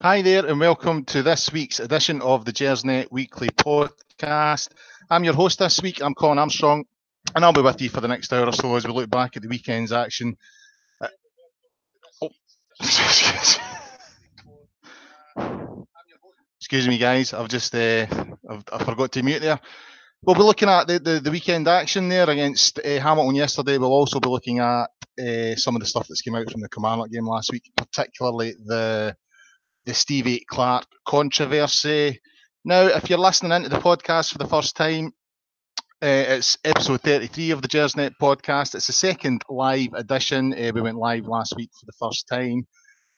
Hi there, and welcome to this week's edition of the Gersnet Weekly Podcast. I'm your host this week. I'm Colin Armstrong, and I'll be with you for the next hour or so as we look back at the weekend's action. Uh, oh, excuse me, guys. I've just uh, I've, I forgot to mute there. We'll be looking at the, the, the weekend action there against uh, Hamilton yesterday. We'll also be looking at uh, some of the stuff that's came out from the Kilmarnock game last week, particularly the the Stevie Clarke controversy. Now, if you're listening into the podcast for the first time, uh, it's episode 33 of the Gersnet podcast. It's the second live edition. We went live last week for the first time.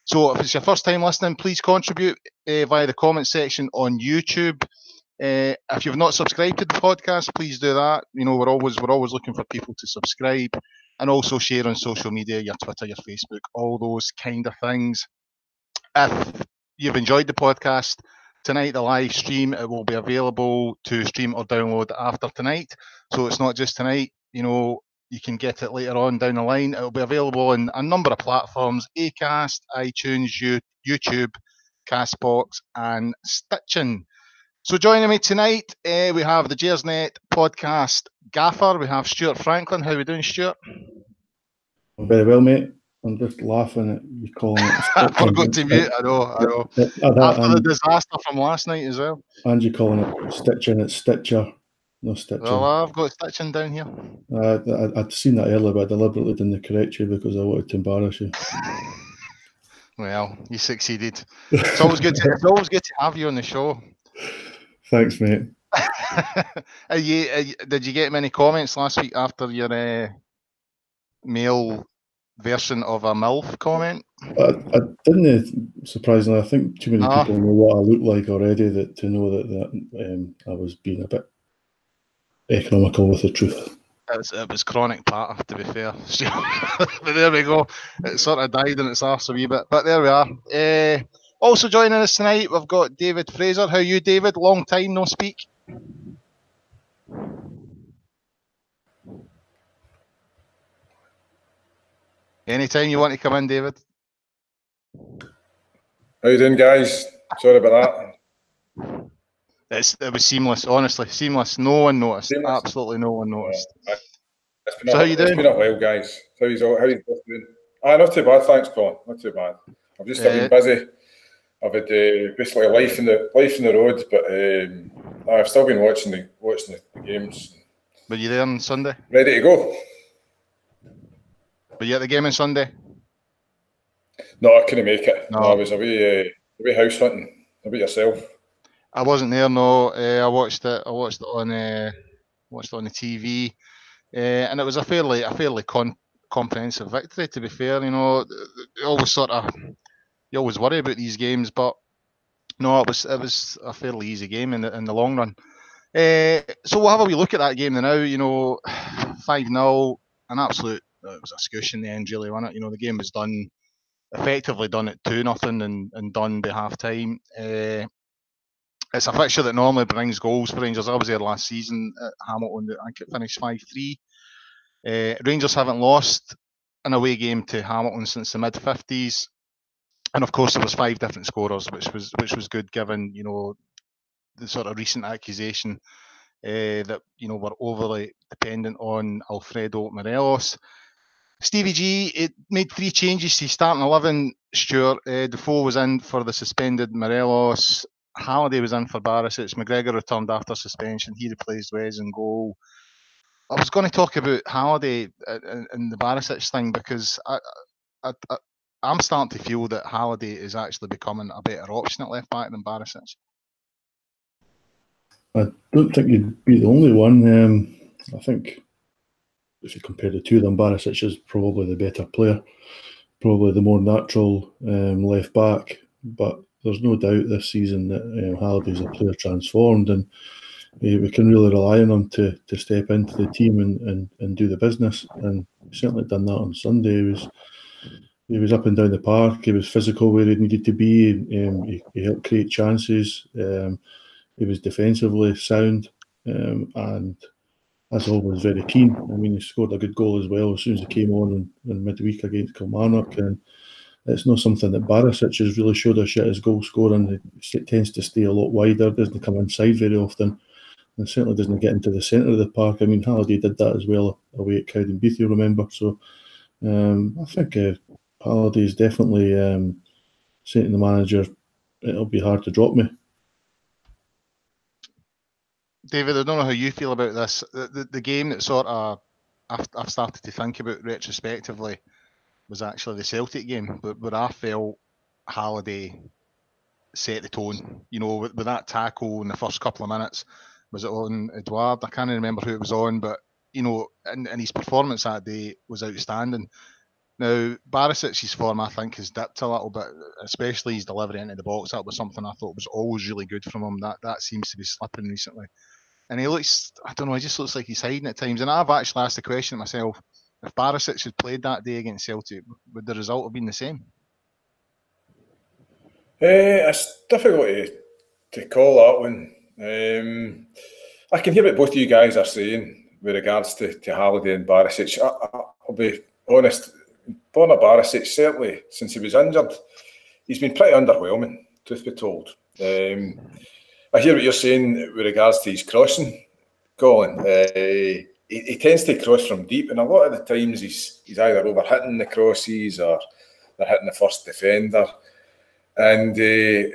So if it's your first time listening, please contribute via the comment section on YouTube. Uh, if you've not subscribed to the podcast, please do that. You know, we're always we're always looking for people to subscribe and also share on social media, your Twitter, your Facebook, all those kind of things. If you've enjoyed the podcast tonight, the live stream, it will be available to stream or download after tonight. So it's not just tonight. You know, you can get it later on down the line. It'll be available on a number of platforms: Acast, iTunes, YouTube, Castbox, and Stitching. So joining me tonight, uh, we have the Gersnet podcast gaffer. We have Stuart Franklin. How are we doing, Stuart? Very well, mate. I'm just laughing at you calling it. I forgot to mute. I know. I know. After the disaster from last night as well. And you calling it stitching? It's Stitcher, no Stitcher. Well, I've got stitching down here. Uh, I, I'd seen that earlier, but I deliberately didn't correct you because I wanted to embarrass you. well, you succeeded. It's always good. To, it's always good to have you on the show. Thanks, mate. are you, you, did you get many comments last week after your uh, mail version of a MILF comment? I, I didn't, surprisingly. I think too many ah. people know what I look like already that to know that, that um, I was being a bit economical with the truth. It was, it was chronic patter, to be fair. but there we go. It sort of died in its arse a wee bit. But there we are. Uh, also joining us tonight, we've got David Fraser. How are you, David? Long time no speak. Anytime you want to come in, David. How you doing, guys? Sorry about that. It's, it was seamless, honestly, seamless. No one noticed. Seamless. Absolutely no one noticed. Yeah. so how you doing? It's been a while, guys. How you how you doing? Ah, not too bad, thanks, Colin. Not too bad. I've just uh, been busy. I've had uh, basically life in the life in the road, but um, I've still been watching the watching the, games. Were you there on Sunday? Ready to go. Were you at the game on Sunday? No, I couldn't make it. No, no I was away, uh, away house hunting. How about yourself? I wasn't there. No, uh, I watched it. I watched it on uh, watched it on the TV, uh, and it was a fairly a fairly con- comprehensive victory. To be fair, you know, it always sort of you always worry about these games, but no, it was it was a fairly easy game in the in the long run. Uh, so we'll have a wee look at that game now. You know, five 0 an absolute it was a squish in the end, really, wasn't it? You know, the game was done effectively done at two nothing and, and done by half time. Uh, it's a fixture that normally brings goals for Rangers. I was there last season at Hamilton. I think it finished five three. Uh, Rangers haven't lost an away game to Hamilton since the mid fifties, and of course there was five different scorers, which was which was good given you know the sort of recent accusation uh, that you know were overly dependent on Alfredo Morelos. Stevie G it made three changes to starting 11. Stuart uh, Defoe was in for the suspended Morelos. Halliday was in for Barisic. McGregor returned after suspension. He replaced Wes in goal. I was going to talk about Halliday and the Barisic thing because I, I, I'm starting to feel that Halliday is actually becoming a better option at left back than Barisic. I don't think you'd be the only one. Um, I think if you compare the two of them, Barisic is probably the better player, probably the more natural um, left back. But there's no doubt this season that um, Halliday's a player transformed, and uh, we can really rely on him to, to step into the team and, and, and do the business. And certainly done that on Sunday. He was he was up and down the park. He was physical where he needed to be. Um, he, he, helped create chances. Um, he was defensively sound, um, and as always, very keen. I mean, he scored a good goal as well as soon as he came on in, in midweek against Kilmarnock, and it's not something that Barisic has really showed us yet as goal scoring. It tends to stay a lot wider, doesn't come inside very often, and certainly doesn't get into the centre of the park. I mean, Halliday did that as well away at Cowdenbeath, you remember. So um, I think uh, Halliday is definitely um, saying to the manager, it'll be hard to drop me. David, I don't know how you feel about this. The, the, the game that sort of I've, I've started to think about retrospectively was actually the Celtic game, but where I felt Halliday set the tone. You know, with, with, that tackle in the first couple of minutes, was it on Edouard? I can't remember who it was on, but you know, and, and his performance that day was outstanding. Now, Barisic's form, I think, has dipped a little bit, especially his delivery into the box. That was something I thought was always really good from him. That that seems to be slipping recently. And he looks, I don't know, he just looks like he's hiding at times. And I've actually asked the question myself if Barisic had played that day against Celtic, would the result have been the same? Uh, it's difficult to, to call that one. Um, I can hear what both of you guys are saying with regards to, to Halliday and Barisic. I, will be honest, Borna Barisic, certainly since he was injured, he's been pretty underwhelming, truth be told. Um, I hear what you're saying with regards to his crossing, Colin. Uh, he, he, tends to cross from deep, and a lot of the times he's he's either overhitting the crosses or they're hitting the first defender. And uh,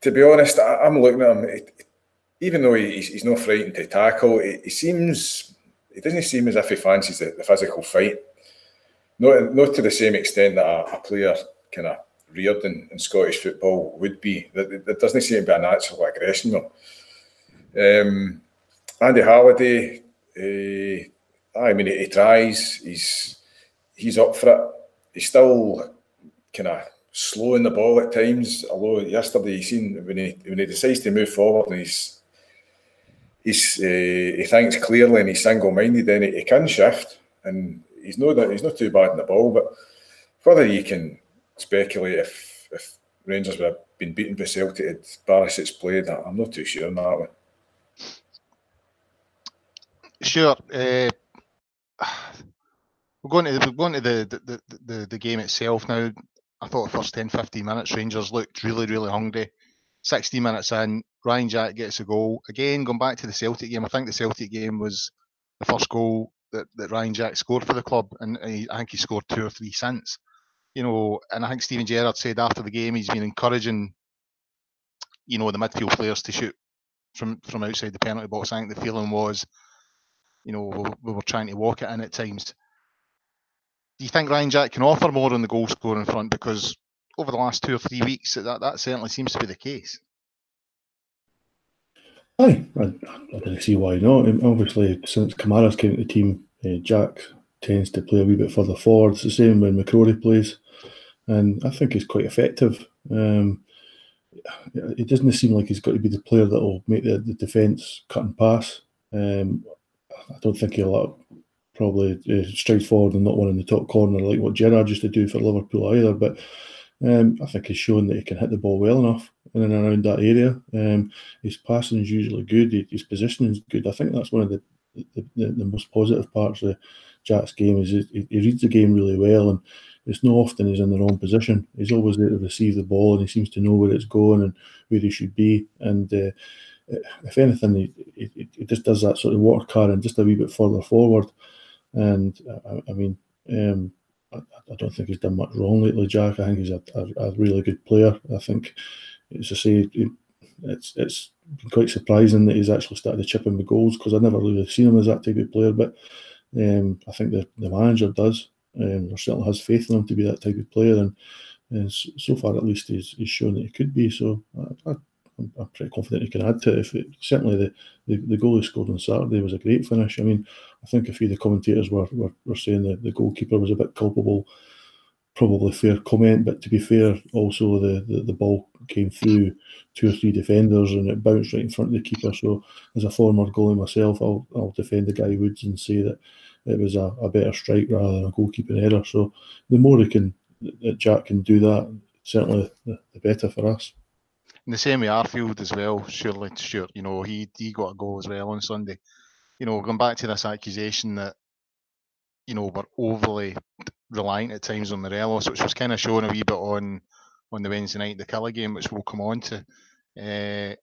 to be honest, I, am looking at him. It, even though he's, he's not frightened to tackle, he, he seems he doesn't seem as if he fancies the, the, physical fight. Not not to the same extent that a, a player kind of reared in, in, Scottish football would be. There, there, doesn't seem to be a natural aggression though. Um, Andy Halliday uh, I mean, he, he tries. He's he's up for it. He's still kind of slow in the ball at times. Although yesterday he seen when he when he decides to move forward and he's he's uh, he thinks clearly and he's single minded, then he, he, can shift and he's not he's not too bad in the ball. But whether you can speculate if if Rangers would have been beaten by Celtic had Barisic played, that I'm not too sure on that one. Sure. Uh, we're going to we're going to the, the, the, the game itself now. I thought the first 10, 15 minutes Rangers looked really, really hungry. 60 minutes in, Ryan Jack gets a goal. Again, going back to the Celtic game, I think the Celtic game was the first goal that, that Ryan Jack scored for the club, and he, I think he scored two or three since. You know, and I think Steven Gerrard said after the game he's been encouraging, you know, the midfield players to shoot from from outside the penalty box. I think the feeling was you know, we were trying to walk it in at times. Do you think Ryan Jack can offer more on the goal scoring front? Because over the last two or three weeks, that, that certainly seems to be the case. Aye, I, I don't see why not. Obviously, since Kamara's came to the team, uh, Jack tends to play a wee bit further forward. It's the same when McCrorie plays, and I think he's quite effective. Um, it doesn't seem like he's got to be the player that will make the, the defence cut and pass. Um, I don't think he'll uh, probably uh, straight forward and not one in the top corner like what Gerrard used to do for Liverpool either. But um, I think he's shown that he can hit the ball well enough in and around that area. Um, his passing is usually good. His positioning is good. I think that's one of the the, the, the most positive parts of Jack's game is he, he, reads the game really well and it's not often he's in the wrong position. He's always there to receive the ball and he seems to know where it's going and where he should be. And uh, if anything, he, just does that sort of water carrying just a wee bit further forward. And I, I mean, um, I, I, don't think he's done much wrong lately, Jack. I think he's a, a, a really good player. I think, as I say, it's it's quite surprising that he's actually started to chip in the goals because I've never really seen him as that type of player. But um, I think the, the manager does. Um, or certainly has faith in him to be that type of player, and, and so far at least he's, he's shown that he could be. So I, I I'm, I'm, pretty confident he can add to it. If it, certainly the, the, the goal he scored on Saturday was a great finish. I mean, I think a few of the commentators were, were, were saying that the goalkeeper was a bit culpable. Probably fair comment, but to be fair, also the, the, the ball came through two or three defenders and it bounced right in front of the keeper. So, as a former goalie myself, I'll, I'll defend the guy Woods and say that it was a, a better strike rather than a goalkeeping error. So, the more he can, that Jack can do that, certainly the, the better for us. In the same way, Arfield as well, surely, sure, you know, he he got a goal as well on Sunday. You know, going back to this accusation that, you know, we're overly reliant at times on Morelos, which was kind of shown a wee bit on on the Wednesday night the Killer game, which we'll come on to. Uh,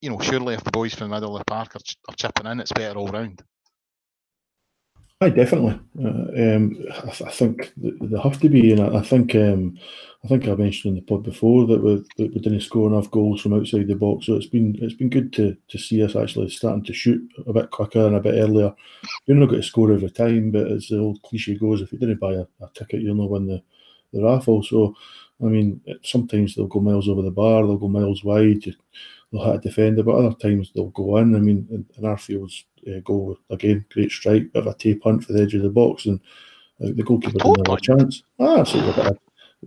you know, surely if the boys from the middle of the park are, ch- are chipping in, it's better all round. I definitely. Uh, um, I, th- I, think they have to be, and I, I think um, I think I mentioned in the pod before that we, that we didn't score enough goals from outside the box. So it's been it's been good to, to see us actually starting to shoot a bit quicker and a bit earlier. You're not going to score every time, but as the old cliche goes, if you didn't buy a, a ticket, you'll not win the, the raffle. So I mean, sometimes they'll go miles over the bar, they'll go miles wide, they'll hit a defender, but other times they'll go in. I mean, in, in Arfield's uh, goal again, great strike, bit of a tape hunt for the edge of the box, and uh, the goalkeeper didn't have a chance. Ah, so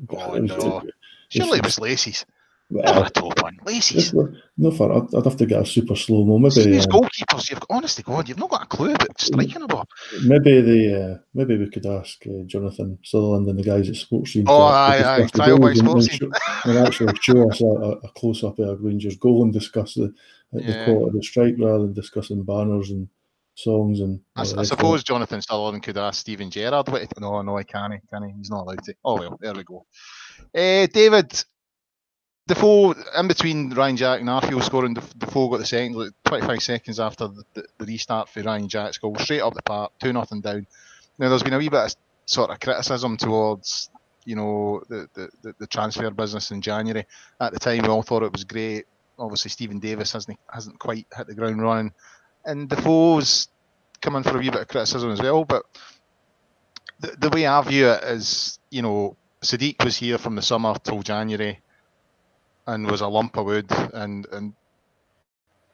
oh, no. Surely it was Lacey's. Well, a top one. Laces. No, for I'd, I'd, have to get a super slow mo. Maybe these um, goalkeepers, you've honestly God, you've not got a clue about striking a ball. Maybe the uh, maybe we could ask uh, Jonathan Sutherland and the guys at Sportscene. Oh, aye, aye, trial by Sportscene, and, actually show us a, a close up of Rangers goal and discuss the yeah. the quality of the strike rather than discussing banners and songs and. I, I suppose Jonathan Sutherland could ask Steven Gerrard. No, no, I can't. Can he? He's not allowed to. Oh well, there we go. Uh, David, Defoe, in between Ryan Jack and Arfield scoring, the Defoe got the second, like 25 seconds after the, the, restart for Ryan Jack's goal, straight up the park, 2 nothing down. Now, there's been a wee bit of sort of criticism towards, you know, the, the, the transfer business in January. At the time, we all thought it was great. Obviously, Steven Davis hasn't hasn't quite hit the ground running. And Defoe's coming for a wee bit of criticism as well. But the, the way I view it is, you know, Sadiq was here from the summer till January and was a lump of wood and, and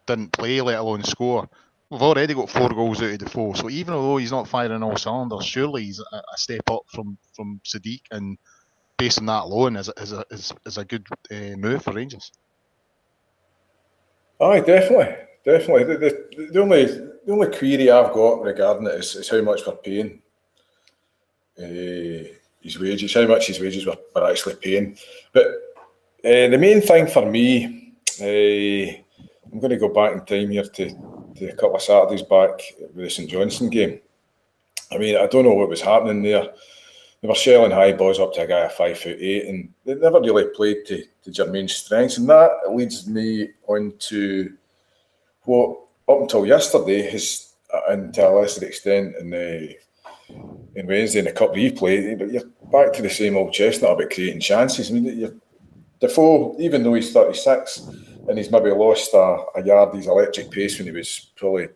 didn't play, let alone score. We've already got four goals out of the four, so even though he's not firing all cylinders, surely he's a, a step up from, from Sadiq, and based on that alone, is, is, a, is, is a good uh, move for Rangers. Aye, definitely, definitely. The, the, the, only the only query I've got regarding it is, is how much we're paying uh, his wages, how much his wages we're, we're actually paying. But uh, the main thing for me, uh, I'm going to go back in time here to, to a couple of Saturdays back with the St Johnstone game. I mean, I don't know what was happening there. They were shelling high balls up to a guy of five foot eight, and they never really played to, to Jermaine's strengths. And that leads me on to what, up until yesterday, has, and to a lesser extent, in the in Wednesday in the cup replay, but you're back to the same old chestnut about creating chances. I mean, you're Defoe, even though he's 36 and he's maybe lost a, a yard, his electric pace when he was probably uh,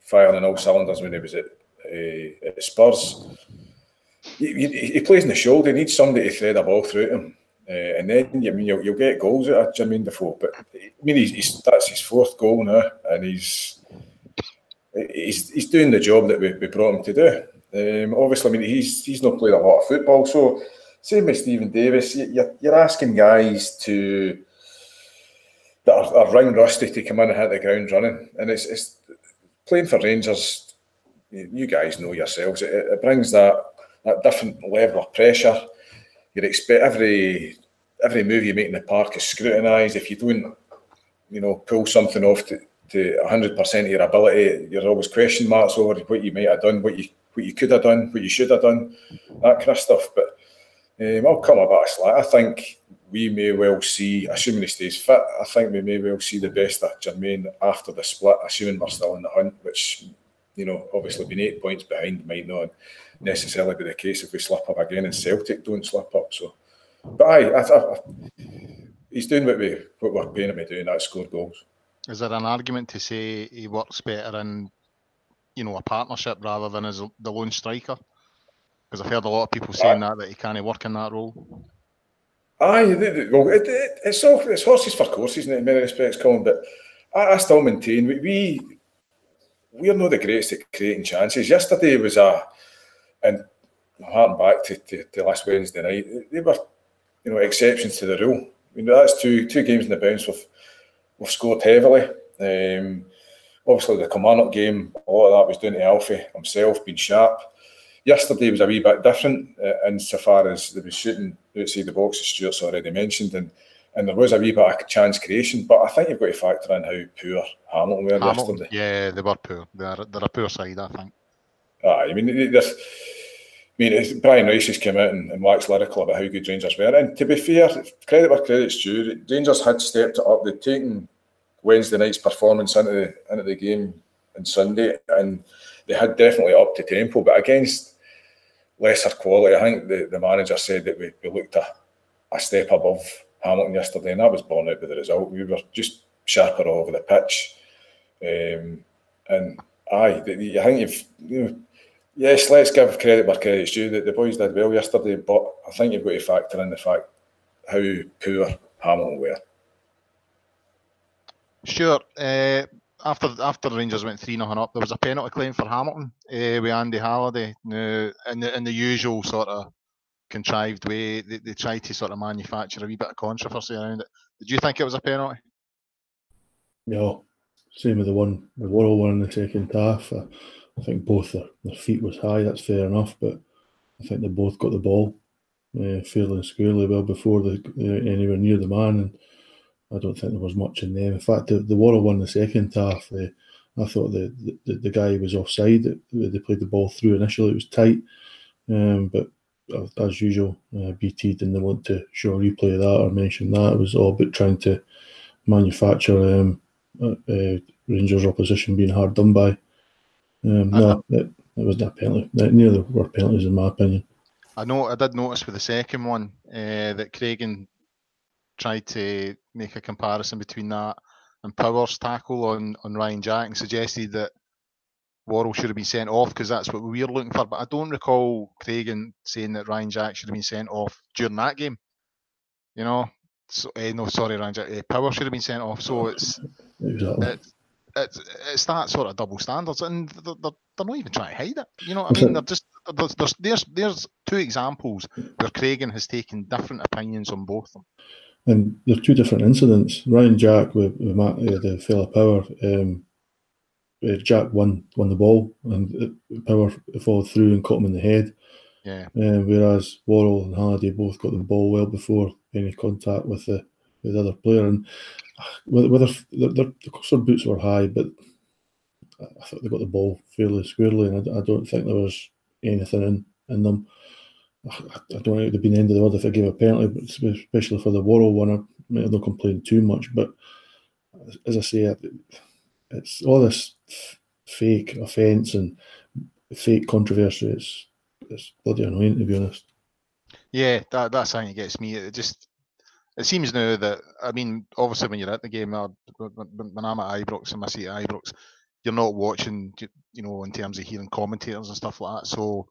firing on all cylinders when he was at, uh, at Spurs. He, he, he, plays in the shoulder. He needs somebody to thread a ball through him. Uh, and then I mean you'll, you'll, get goals out of Jermaine Defoe. But I mean he's, he's, that's his fourth goal now, and he's he's, he's doing the job that we, we brought him to do. Um, obviously, I mean he's he's not played a lot of football, so same with Steven Davis, you're, you're asking guys to that are, are rusty to come in and hit the ground running, and it's, it's playing for Rangers. You guys know yourselves. It, it brings that that different level of pressure. You expect every every move you make in the park is scrutinised. If you don't, you know, pull something off to to 100% of your ability, you're always question marks over what you might have done, what you what you could have done, what you should have done, that kind of stuff. But um, I'll come slack. I think we may well see, assuming he stays fit, I think we may well see the best of Jermaine after the split, assuming we're still in the hunt, which, you know, obviously being eight points behind might not necessarily be the case if we slip up again and Celtic don't slip up. So, but aye, I, I, I, he's doing what, we, what we're paying him to do, and that's score goals. Is there an argument to say he works better in, you know, a partnership rather than as the lone striker? Because I've heard a lot of people saying that that he can't work in that role. Aye, well, it, it, it's all it's horses for courses in many respects, Colin. But I, I still maintain we, we we are not the greatest at creating chances. Yesterday was a and harking back to, to, to, last Wednesday night, they were you know exceptions to the rule. I mean, that's two two games in the bounce. We've we've scored heavily. Um, obviously, the Kilmarnock game, a lot of that was down to Alfie himself being sharp. Yesterday was a wee bit different uh, insofar as they were shooting outside the box, as Stuart's already mentioned, and and there was a wee bit of chance creation. But I think you've got to factor in how poor Hamilton were Hamilton, yesterday. Yeah, they were poor. They're, they're a poor side, I think. Ah, I mean, there's, I mean, Brian Rice has come out and, and waxed lyrical about how good Rangers were. And to be fair, credit where credit's due, Rangers had stepped it up. They'd taken Wednesday night's performance into the, into the game on Sunday, and they had definitely upped the tempo. But against lesser quality, I think the, the manager said that we, we looked a, a step above Hamilton yesterday, and that was borne out by the result. We were just sharper all over the pitch. Um, and aye, I think you've, you know, yes, let's give credit where credit's due. That the boys did well yesterday, but I think you've got to factor in the fact how poor Hamilton were. Sure. Uh, after after the Rangers went three 0 up, there was a penalty claim for Hamilton uh, with Andy Halliday. Now, in the in the usual sort of contrived way, they, they tried to sort of manufacture a wee bit of controversy around it. Did you think it was a penalty? No, same with the one, the Worrall one in the second half. I, I think both their, their feet was high. That's fair enough, but I think they both got the ball uh, fairly and squarely well before they uh, anywhere near the man, and I don't think there was much in there. In fact, the, the one in the second half, uh, I thought the, the the guy was offside. They played the ball through initially; it was tight, um, but as usual, uh, BT didn't want to show a replay of that or mention that. It was all about trying to manufacture um, uh, uh, Rangers opposition being hard done by. Um, no, it, it wasn't a penalty. Neither were penalties, in my opinion. I know. I did notice with the second one uh, that Craigan tried to make a comparison between that and Power's tackle on, on Ryan Jack and suggested that Worrall should have been sent off because that's what we were looking for. But I don't recall Craigan saying that Ryan Jack should have been sent off during that game. You know, so, uh, no, sorry, Ryan Jack. Uh, Power should have been sent off. So it's exactly. it's, it's it's that sort of double standards, and they're, they're, they're not even trying to hide it. You know what I mean? They're just there's, there's there's there's two examples where Craigan has taken different opinions on both of them. And there are two different incidents. Ryan Jack with, with Matt, uh, the fella Power. Um, uh, Jack won won the ball and Power followed through and caught him in the head. Yeah. Um, whereas Worrall and Halliday both got the ball well before any contact with the with the other player, and whether their, their, their boots were high, but I thought they got the ball fairly squarely, and I, I don't think there was anything in, in them. I, don't it'd have been the end of the world if I gave a penalty, especially for the Worrall one. I have not complain too much, but as I say, it's all this fake offence and fake controversy. It's it's bloody annoying to be honest. Yeah, that that's how it gets me. It just it seems now that I mean, obviously when you're at the game, when I'm at Ibrox and I see Ibrox, you're not watching, you know, in terms of hearing commentators and stuff like that. So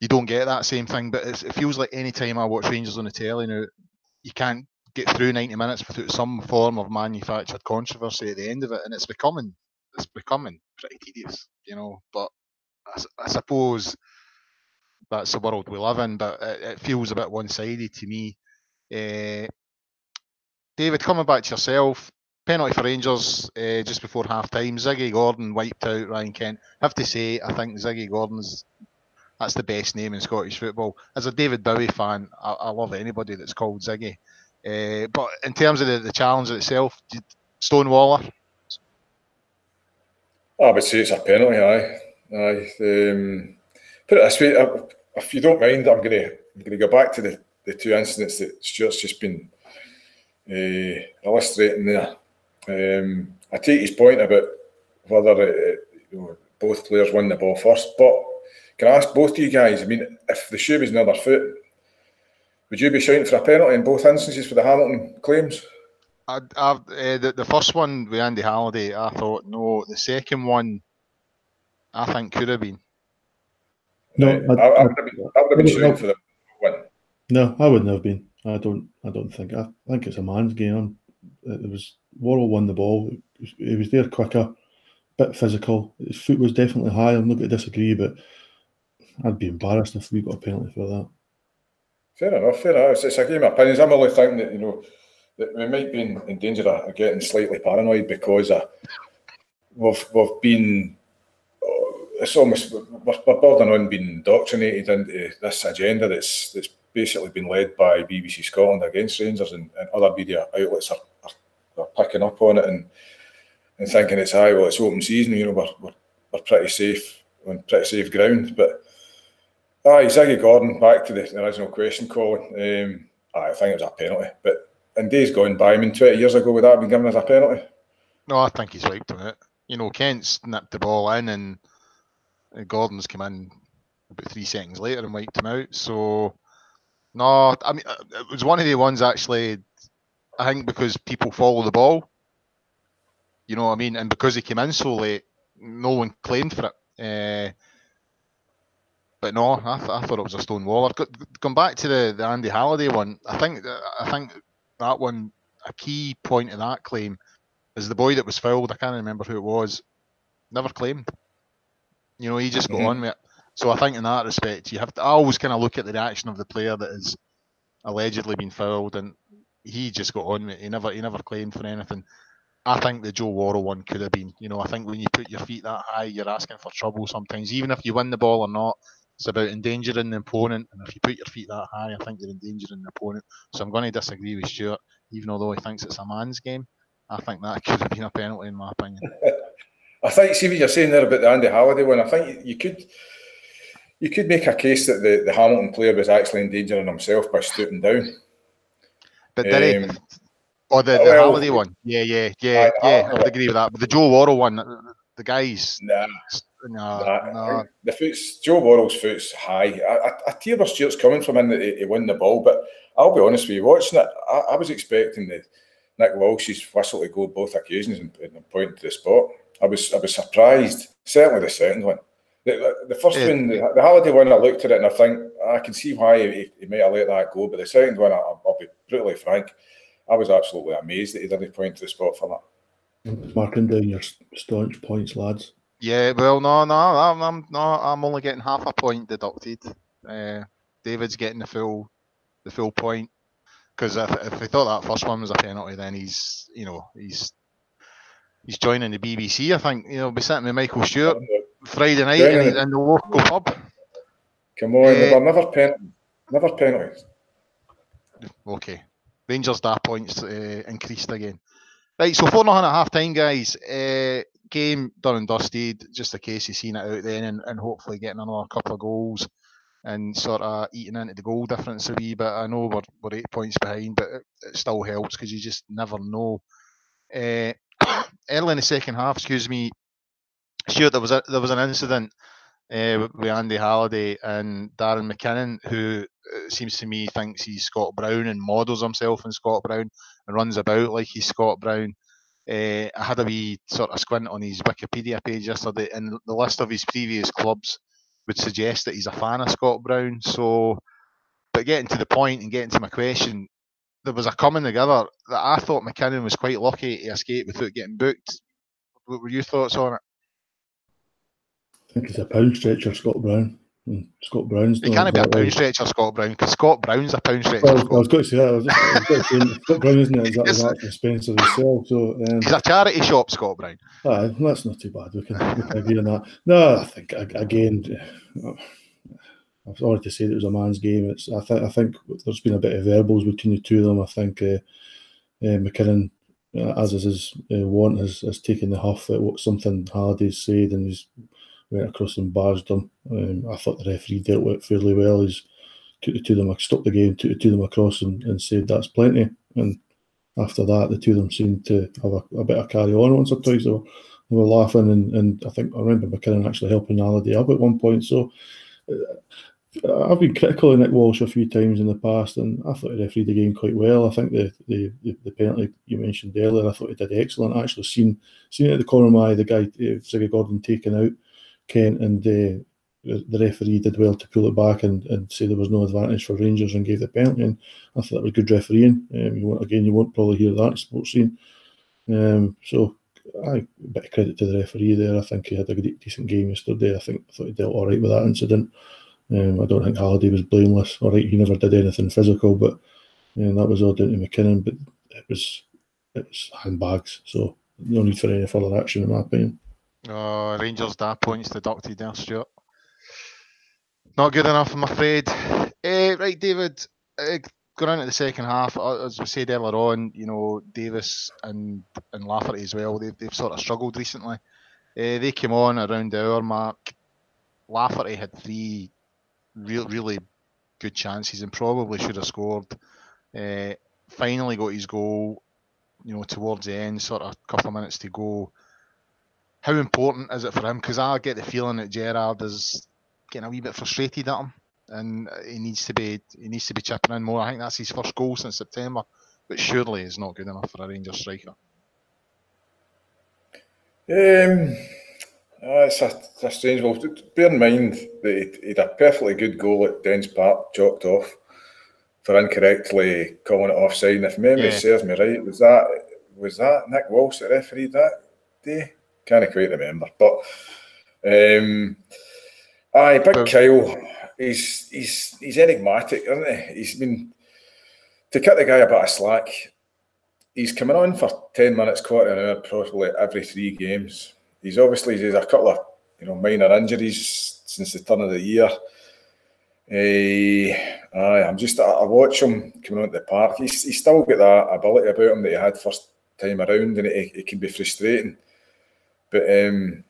you don't get that same thing. But it feels like any time I watch Rangers on the telly now, you can't get through 90 minutes without some form of manufactured controversy at the end of it, and it's becoming it's becoming pretty tedious, you know. But I, I suppose that's the world we live in, but it, it feels a bit one-sided to me. Uh, David, coming back to yourself, penalty for Rangers uh, just before half time. Ziggy Gordon wiped out Ryan Kent. I have to say, I think Ziggy Gordon's that's the best name in Scottish football. As a David Bowie fan, I, I love anybody that's called Ziggy. Uh, but in terms of the, the challenge itself, Stonewaller. I would say it's a penalty. Aye, aye. Um, put it this way, if you don't mind, I'm going to I'm to go back to the, the two incidents that Stuart's just been uh, illustrating there. Um, I take his point about whether you know, both players won the ball first, but can I ask both of you guys? I mean, if the shoe was in the foot, would you be shouting for a penalty in both instances for the Hamilton claims? I, I, uh, the, the first one with Andy Halliday, I thought no. The second one, I think could have been. No, I, I, I, would have been, I would have been shooting for the win. No, I wouldn't have been. I don't. I don't think. I think it's a man's game. It was Worrall won the ball. He was there quicker, bit physical. His foot was definitely high. I'm not going to disagree, but I'd be embarrassed if we got a penalty for that. Fair enough. Fair enough. It's, it's a game of opinions. I'm only thinking that you know that we might be in, in danger of getting slightly paranoid because uh, we've we've been it's almost we're, we're bordering on being indoctrinated into this agenda that's that's basically been led by BBC Scotland against Rangers and, and other media outlets are, are, are, picking up on it and and thinking it's high well it's open season you know we're, we're, we're pretty safe on pretty safe ground but Aye, Ziggy Gordon, back to the original question, Colin. Um, I think it was a penalty, but in days gone by, I mean, 20 years ago, would that have been given as a penalty? No, I think he's wiped on it. You know, Kent's nipped the ball in and Gordon's come in about three seconds later and wiped him out. So, no, I mean, uh, it was one of the ones actually, I think because people follow the ball, you know what I mean? And because he came in so late, no one claimed for it. Uh, but no, I, th- I, thought it was a stone wall. I've got, Come back to the, the Andy Halliday one. I think I think that one a key point of that claim is the boy that was fouled. I can't remember who it was. Never claimed. You know, he just got mm-hmm. on with it. So I think in that respect, you have to I always kind of look at the reaction of the player that has allegedly been fouled, and he just got on with it. He never he never claimed for anything. I think the Joe Worrall one could have been. You know, I think when you put your feet that high, you're asking for trouble sometimes, even if you win the ball or not. It's about endangering the opponent, and if you put your feet that high, I think you're endangering the opponent. So I'm going to disagree with Stuart, even although he thinks it's a man's game. I think that could have been a penalty, in my opinion. I think, see what you're saying there about the Andy Halliday one. I think you could you could make a case that the, the Hamilton player was actually endangering himself by stooping down. But did um, he? Or the, the well, Halliday one? Yeah, yeah, yeah, I, yeah. I, would agree with that. But the Joe Worrall one, the guys. Nah, nah, nah. nah. The foot's Joe Worrall's foot's high. I, I, I hear where Stuart's coming from in that he, he won the ball, but I'll be honest with you, watching it, I, I was expecting the Nick Walsh's whistle to go both occasions and, and point to the spot. I was I was surprised. Certainly the second one. The, the, first yeah. one, the, the Halliday one, I looked at it and I think I can see why he, he might have let that go. But the second one, I, will be brutally frank, I was absolutely amazed that he didn't point to the spot for that. Marking down your staunch points, lads. Yeah, well, no, no, I'm, I'm no, I'm only getting half a point deducted. Uh, David's getting the full, the full point because if, if he thought that first one was a penalty, then he's, you know, he's he's joining the BBC. I think you know, be sitting with Michael Stewart Friday night in, in, the local pub. Come on, uh, never pen, never penalties. Okay, Rangers' that points uh, increased again. Right, so four nothing at half time, guys. Uh, game done and dusted. Just a case of seeing it out then, and, and hopefully getting another couple of goals and sort of eating into the goal difference a wee bit. I know we're, we're eight points behind, but it, it still helps because you just never know. Uh, early in the second half, excuse me, sure there was a, there was an incident uh, with Andy Halliday and Darian MacKinnon, who seems to me thinks he's Scott Brown and models himself in Scott Brown and runs about like he's Scott Brown. Uh, I had a wee sort of squint on his Wikipedia page yesterday, and the list of his previous clubs would suggest that he's a fan of Scott Brown. So, but getting to the point and getting to my question, there was a coming together that I thought MacKinnon was quite lucky to escape without getting booked. What were your thoughts on it? I think it's a pound stretcher, Scott Brown. And Scott Brown's. He can't be a pound stretcher, Scott Brown, because Scott Brown's a pound stretcher. Well, I was going to say that. I was, I was going to say, Scott Brown isn't exactly that Spencer himself. So um, he's a charity shop, Scott Brown. Aye, that's not too bad. We can, we can agree on that. No, I think again. I've already to say that it was a man's game. It's I think I think there's been a bit of verbals between the two of them. I think uh, uh, MacKinnon, uh, as is his uh, want, has, has taken the huff at what something Halliday's said, and he's went across and barged them. Um, I thought the referee dealt with it fairly well. He's took the two of them, stopped the game, took the two of them across, and, and said that's plenty. And after that, the two of them seemed to have a, a bit of carry on once or twice. They were, they were laughing, and, and I think I remember MacKinnon actually helping Halliday up at one point. So. Uh, I've been critical of Nick Walsh a few times in the past, and I thought he refereed the game quite well. I think the the, the, the penalty you mentioned earlier, I thought he did excellent. I actually seen seen it at the corner of my eye, the guy uh, Ziggy Gordon taken out Kent, and uh, the referee did well to pull it back and, and say there was no advantage for Rangers and gave the penalty. And I thought that was good refereeing. Um, you won't, again, you won't probably hear that Sportscene. Um, so I bit of credit to the referee there. I think he had a decent game yesterday. I think I thought he dealt all right with that incident. Um, I don't think Halliday was blameless. All right, he never did anything physical, but um, that was all down to MacKinnon. But it was it was handbags, so no need for any further action, in my opinion. Oh, Rangers that points deducted there, Stuart. Not good enough, I'm afraid. Uh, right, David. Uh, going into the second half, as we said earlier on, you know Davis and and Lafferty as well. They've, they've sort of struggled recently. Uh, they came on around the hour mark. Lafferty had three real, really good chances and probably should have scored. Uh, finally got his goal, you know, towards the end, sort of a couple of minutes to go. How important is it for him? Because I get the feeling that Gerrard is getting a wee bit frustrated at him, and he needs to be he needs to be chipping in more. I think that's his first goal since September, but surely is not good enough for a Rangers striker. Um, uh, it's, a, it's a strange one. Bear in mind that he had a perfectly good goal at Dens Park, chalked off for incorrectly calling it offside. And if memory yeah. serves me right, was that was that Nick Walsh that refereed that day? Can't quite remember, but um, aye, Big oh. Kyle, he's he's he's enigmatic, isn't he? He's been to cut the guy a bit of slack. He's coming on for ten minutes, quarter an hour, probably every three games. He's obviously he's a couple of you know minor injuries since the turn of the year. Uh, aye, I'm just I, watch him coming onto the park. He's, he's still got that ability about him that he had first time around, and it, it can be frustrating. But um,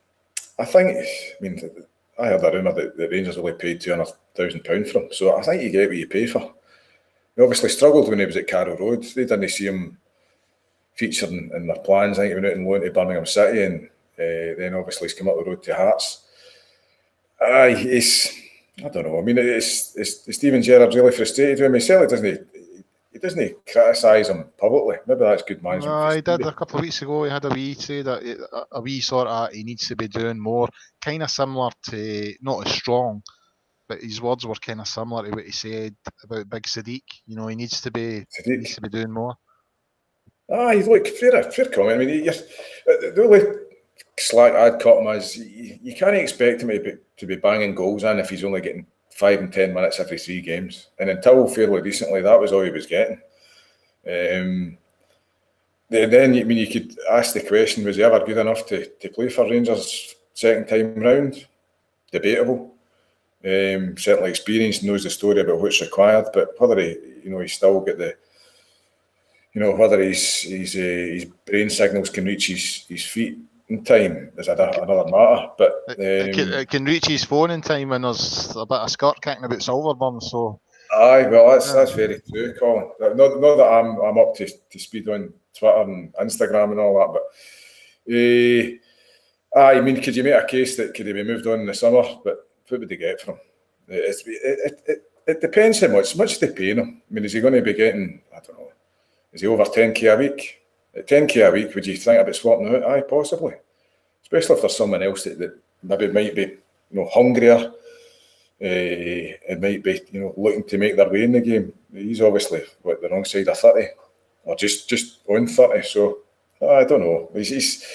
I think, I mean, I heard a rumour that the Rangers only paid two hundred thousand pounds for him, so I think you get what you pay for. He obviously struggled when he was at Carrow Road. They didn't see him featured in, in their plans. I think he went out and loaned to Birmingham City, and uh, then obviously he's come up the road to Hearts. Aye, he's I don't know. I mean, it's, it's Steven Gerrard's really frustrated with him. He certainly doesn't. He doesn't criticise him publicly. Maybe that's good management. No, he did a couple of weeks ago. He had a wee say that a, a wee sort of he needs to be doing more, kind of similar to not as strong, but his words were kind of similar to what he said about Big Sadiq. You know, he needs to be Sadiq. needs to be doing more. Ah, he's like fair, fair comment. I mean, the only slack I'd caught him as you, you can't expect him to be, to be banging goals in if he's only getting five and ten minutes every three games. And until fairly recently, that was all he was getting. Um, then, I mean, you could ask the question: Was he ever good enough to, to play for Rangers second time round? Debatable. Um, certainly experienced, knows the story about what's required, but whether he, you know, he's still got the, you know, whether his, uh, his brain signals can reach his, his feet in time is another, another matter. But um, it, can, it, can, reach his phone in time when there's a bit of skirt kicking about Silverburn. So aye, well that's that's very true, Colin. Not, not that I'm I'm up to, to speed on Twitter and Instagram and all that, but uh, aye, I mean, could you make a case that could he be moved on in the summer? But what would they get from him? It's, it, it, it depends how much. Much they pay him. I mean, is he going to be getting? I don't know. Is he over ten k a week? At 10k a week, would you think about swapping out? Aye, possibly. Especially if there's someone else that, that maybe might be you know hungrier uh, and might be you know looking to make their way in the game. He's obviously what the wrong side of 30 or just just on 30. So I don't know. He's he's,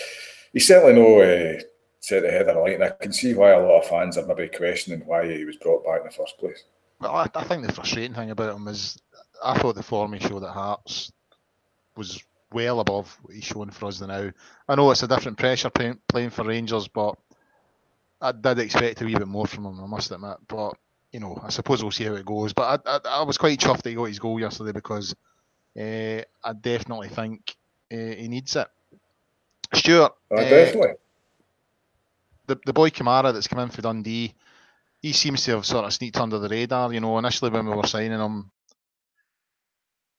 he's certainly no uh, set ahead of light, and I can see why a lot of fans are maybe questioning why he was brought back in the first place. Well, I, I think the frustrating thing about him is I thought the form he showed at Hearts was well above what he's shown for us now. I know it's a different pressure playing, playing for Rangers, but I did expect a wee bit more from him, I must admit. But, you know, I suppose we'll see how it goes. But I, I, I was quite chuffed that he got his goal yesterday because uh, I definitely think uh, he needs it. Stuart. Uh, definitely. The, the boy Kamara that's come in for Dundee, he seems to have sort of sneaked under the radar. You know, initially when we were signing him,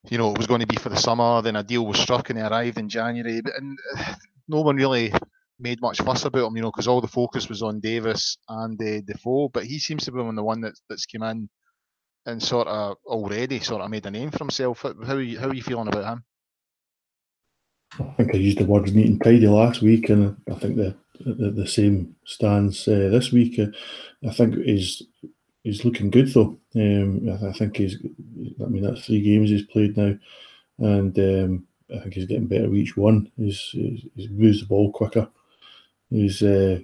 you know, it was going to be for the summer. Then a deal was struck and he arrived in January. And no one really made much fuss about him, you know, because all the focus was on Davis and uh, Defoe. But he seems to be the one that's, that's come in and sort of already sort of made a name for himself. How are you, how are you feeling about him? I think I used the word neat and tidy last week, and I think the the, the same stands uh, this week. Uh, I think he's he's looking good though. Um, I, I, think he's. I mean, that's three games he's played now, and um, I think he's getting better with each one. He's, he's, moves the ball quicker. He's uh,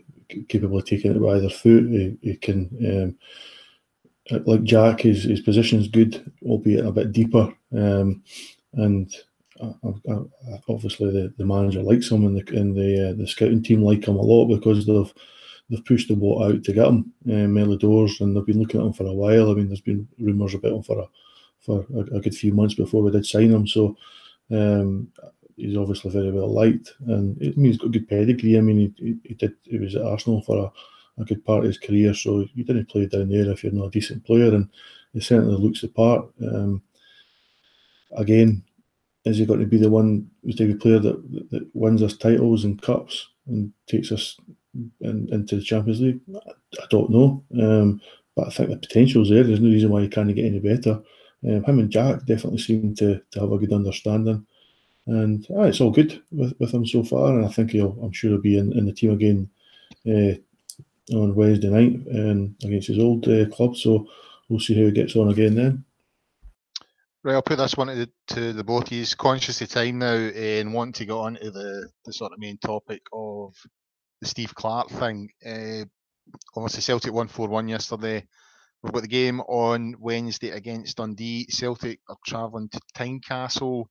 capable of taking it with either foot. He, he can, um, like Jack, his his position's good, albeit a bit deeper. Um, and obviously the, the manager likes him, and the and the uh, the scouting team like him a lot because they've they've pushed the boat out to get him, uh, Melly Doors, and they've been looking at him for a while. I mean, there's been rumours about him for a for a, a, good few months before we did sign him. So um, he's obviously very well liked, and I mean, he's got good pedigree. I mean, he, he, did he was at Arsenal for a, a good part of his career. So you didn't play down there if you're not a decent player, and he certainly looks the part. Um, again, is he going to be the one the player that, that wins us titles and cups and takes us in, into the Champions League? I, don't know, um, but I think the potential's there. There's no reason why he can't get any better. Um, him and Jack definitely seem to, to have a good understanding, and ah, it's all good with, with him so far. And I think he'll, I'm sure he'll be in, in the team again uh, on Wednesday night and against his old uh, club. So we'll see how he gets on again then. Right, I'll put this one to the, to the both you. Conscious of time now and want to get on to the, the sort of main topic of the Steve Clarke thing. Uh, obviously, Celtic won 4 1 yesterday. We've got the game on Wednesday against Dundee. Celtic are travelling to Tynecastle.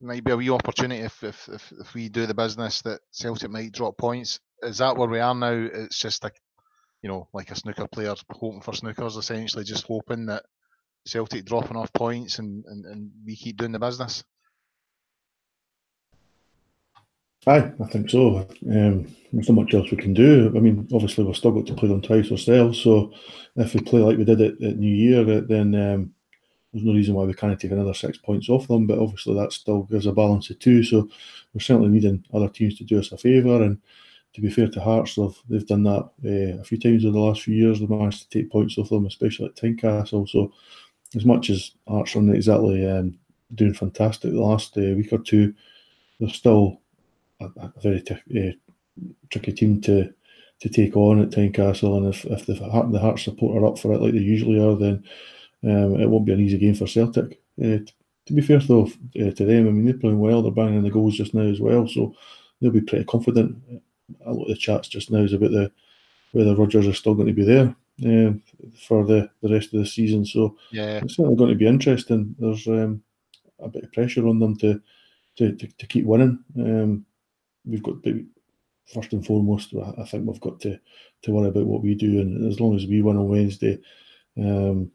Might be a wee opportunity if, if, if, if we do the business that Celtic might drop points. Is that where we are now? It's just like, you know, like a snooker player hoping for snookers, essentially, just hoping that Celtic dropping off points and, and, and we keep doing the business? Aye, I think so. Um, there's not much else we can do. I mean, obviously we've still got to play them twice ourselves. So if we play like we did at, at New Year, uh, then um, there's no reason why we can't take another six points off them. But obviously that still gives a balance of two. So we're certainly needing other teams to do us a favour. And to be fair to Hearts, they've, they've done that uh, a few times in the last few years. They've managed to take points off them, especially at Tynecastle. So as much as Hearts aren't exactly um, doing fantastic the last uh, week or two, they're still a, a very t- uh, tricky team to to take on at Tynecastle. And if, if the, Heart, the Hearts support are up for it like they usually are, then um, it won't be an easy game for Celtic. Uh, to be fair though uh, to them, I mean they're playing well. They're banging the goals just now as well, so they'll be pretty confident. A lot of the chats just now is about the whether Rodgers is still going to be there uh, for the, the rest of the season. So yeah, it's certainly going to be interesting. There's um, a bit of pressure on them to to, to, to keep winning. Um, we've got first and foremost, I think we've got to to worry about what we do, and as long as we win on Wednesday, um,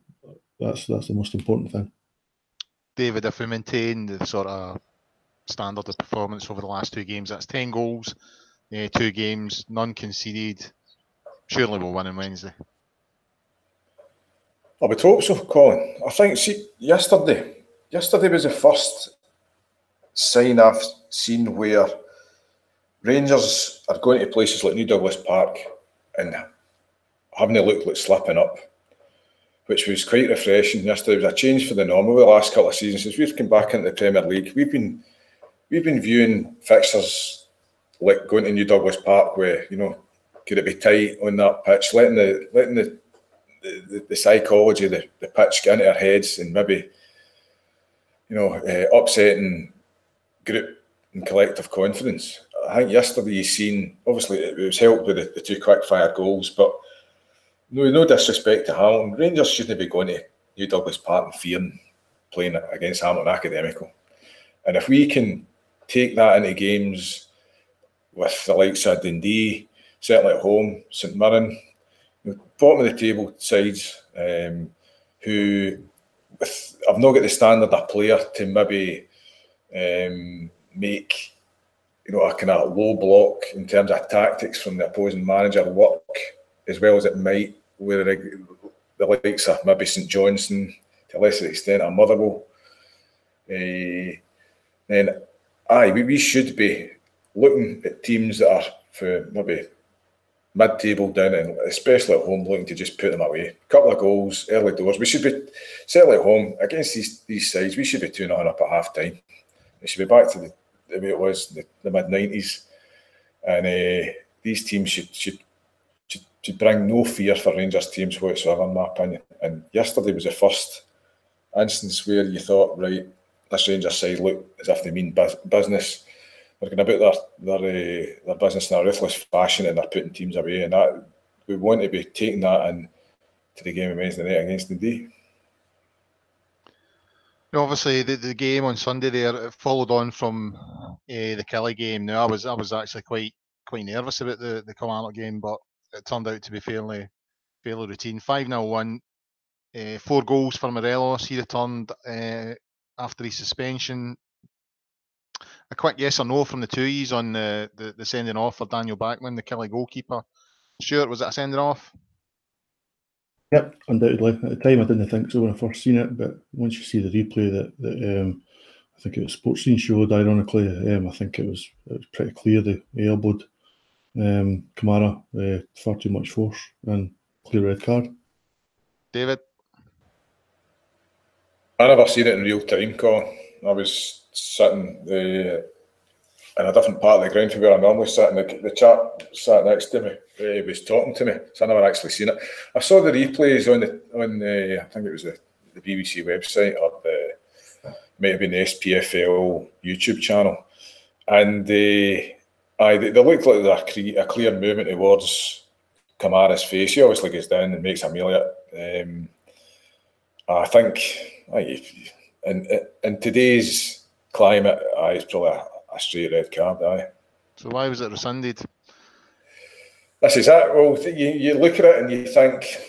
that's that's the most important thing. David, if we maintain the sort of standard of performance over the last two games, that's ten goals, uh, two games, none conceded. Surely we'll win on Wednesday. I would hope so, Colin. I think see yesterday, yesterday was the first sign I've seen where Rangers are going to places like New Douglas Park and having a look like slipping up, which was quite refreshing. Yesterday was a change for the norm over the last couple of seasons since we've come back into the Premier League. We've been we've been viewing fixtures like going to New Douglas Park, where you know could it be tight on that pitch, letting the letting the the, the psychology, the, the pitch get into our heads and maybe, you know, uh, upsetting group and collective confidence. I think yesterday you seen, obviously it was helped with the, the two quick fire goals, but no, no disrespect to Hamilton. Rangers shouldn't be going to New Douglas Park and fearing playing against Hamilton Academical. And if we can take that into games with the likes of Dundee, certainly at home, St Mirren, bottom of the table sides um, who with, I've not got the standard of player to maybe um, make you know a kind of low block in terms of tactics from the opposing manager work as well as it might with the likes of maybe St Johnstone to a lesser extent a Motherwell. Uh, then aye, we, we should be looking at teams that are for maybe mid-table down and especially at home looking to just put them away. A couple of goals, early doors. We should be certainly at home against these these sides. We should be two 0 up at half time. We should be back to the, the way it was the, the mid nineties, and uh, these teams should, should should bring no fear for Rangers teams whatsoever, in my opinion. And yesterday was the first instance where you thought, right, this Rangers side look as if they mean business they're going about their their, uh, their business in a ruthless fashion and they're putting teams away. And that we want to be taking that in to the game of Wednesday night against Dundee. Obviously, the, the game on Sunday there followed on from uh, the Killie game. Now, I was I was actually quite quite nervous about the the Kilmarnock game, but it turned out to be fairly fairly routine. Five 0 one, uh, four goals for Morelos. He returned uh, after his suspension a quick yes or no from the two E's on the, the, the, sending off for Daniel Bachmann, the Killie goalkeeper. Stuart, was it a sending off? Yep, undoubtedly. At the time, I didn't think so when I first seen it, but once you see the replay that, that um, I think it was Sportscene showed, ironically, um, I think it was it was pretty clear they elbowed um, Kamara uh, far too much force and clear red card. David? I never seen it in real time, Colin. I was sitting uh, in a different part of the ground from where I normally sat, and the, the chap sat next to me. Uh, he was talking to me, so I never actually seen it. I saw the replays on the on the I think it was the, the BBC website or the may have been the SPFL YouTube channel, and uh, I they, they looked like a, clear movement towards Kamara's face. He obviously gets down and makes a meal of it. Um, I think aye, in in today's climate, aye, it's probably a, a straight red card, aye. So why was it rescinded? This is it. Well, you, you look at it and you think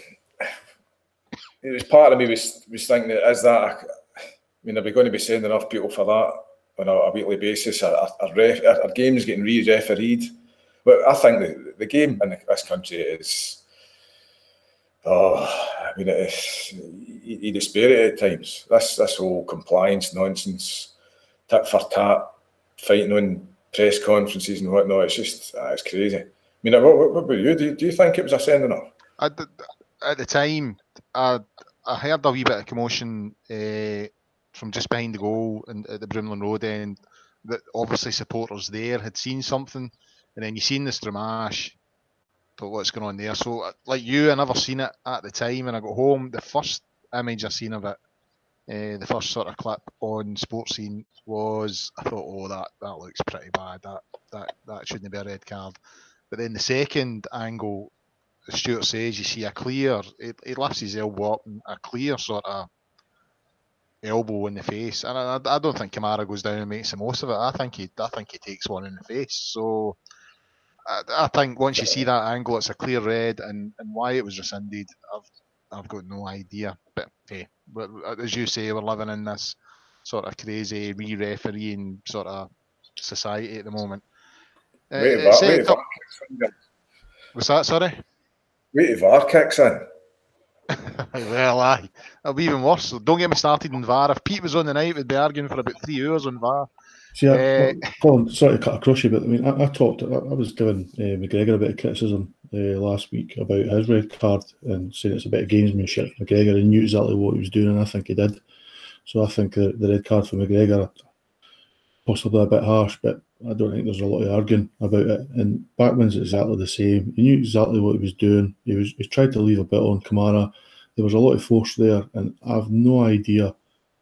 it was part of me was was thinking is that I mean are we going to be sending enough people for that on a, a weekly basis? Are, are, ref, are, games getting re-refereed? But I think the, the game in this country is oh I mean it is you despair it at times. This this whole compliance nonsense, tit for tat fighting on press conferences and whatnot. It's just uh, it's crazy. I mean, what, what, about you? Do, you? do you think it was a sending off? At the, time, I, I heard a wee bit of commotion uh, from just behind the goal and at the Broomloan Road end. That obviously supporters there had seen something, and then you seen the Stramash. But what's going on there? So, like you, I never seen it at the time, and I got home. The first image I seen of it uh, the first sort of clip on Sportscene was I thought, oh, that that looks pretty bad. That that that shouldn't be a red card. But then the second angle, Stuart says, you see a clear. He, he lifts his elbow up, and a clear sort of elbow in the face. And I, I don't think Kamara goes down and makes the most of it. I think he I think he takes one in the face. So. I, I think once you see that angle, it's a clear red, and, and why it was rescinded, I've I've got no idea. But hey, as you say, we're living in this sort of crazy re-refereeing sort of society at the moment. Uh, wait, uh, wait, wait, was that sorry? Wait if VAR kicks in. well, aye, it'll be even worse. Don't get me started on VAR. If Pete was on the night, we'd be arguing for about three hours on VAR. See, I, uh, Colin, sorry to cut across you, but I mean, I, I talked, I, I, was giving uh, McGregor a bit of criticism uh, last week about his red card and saying it's a bit of gamesmanship. McGregor knew exactly what he was doing, and I think he did. So I think the, the red card for McGregor possibly a bit harsh, but I don't think there's a lot of arguing about it. And Bachmann's exactly the same. He knew exactly what he was doing. He was he tried to leave a bit on Kamara. There was a lot of force there, and I have no idea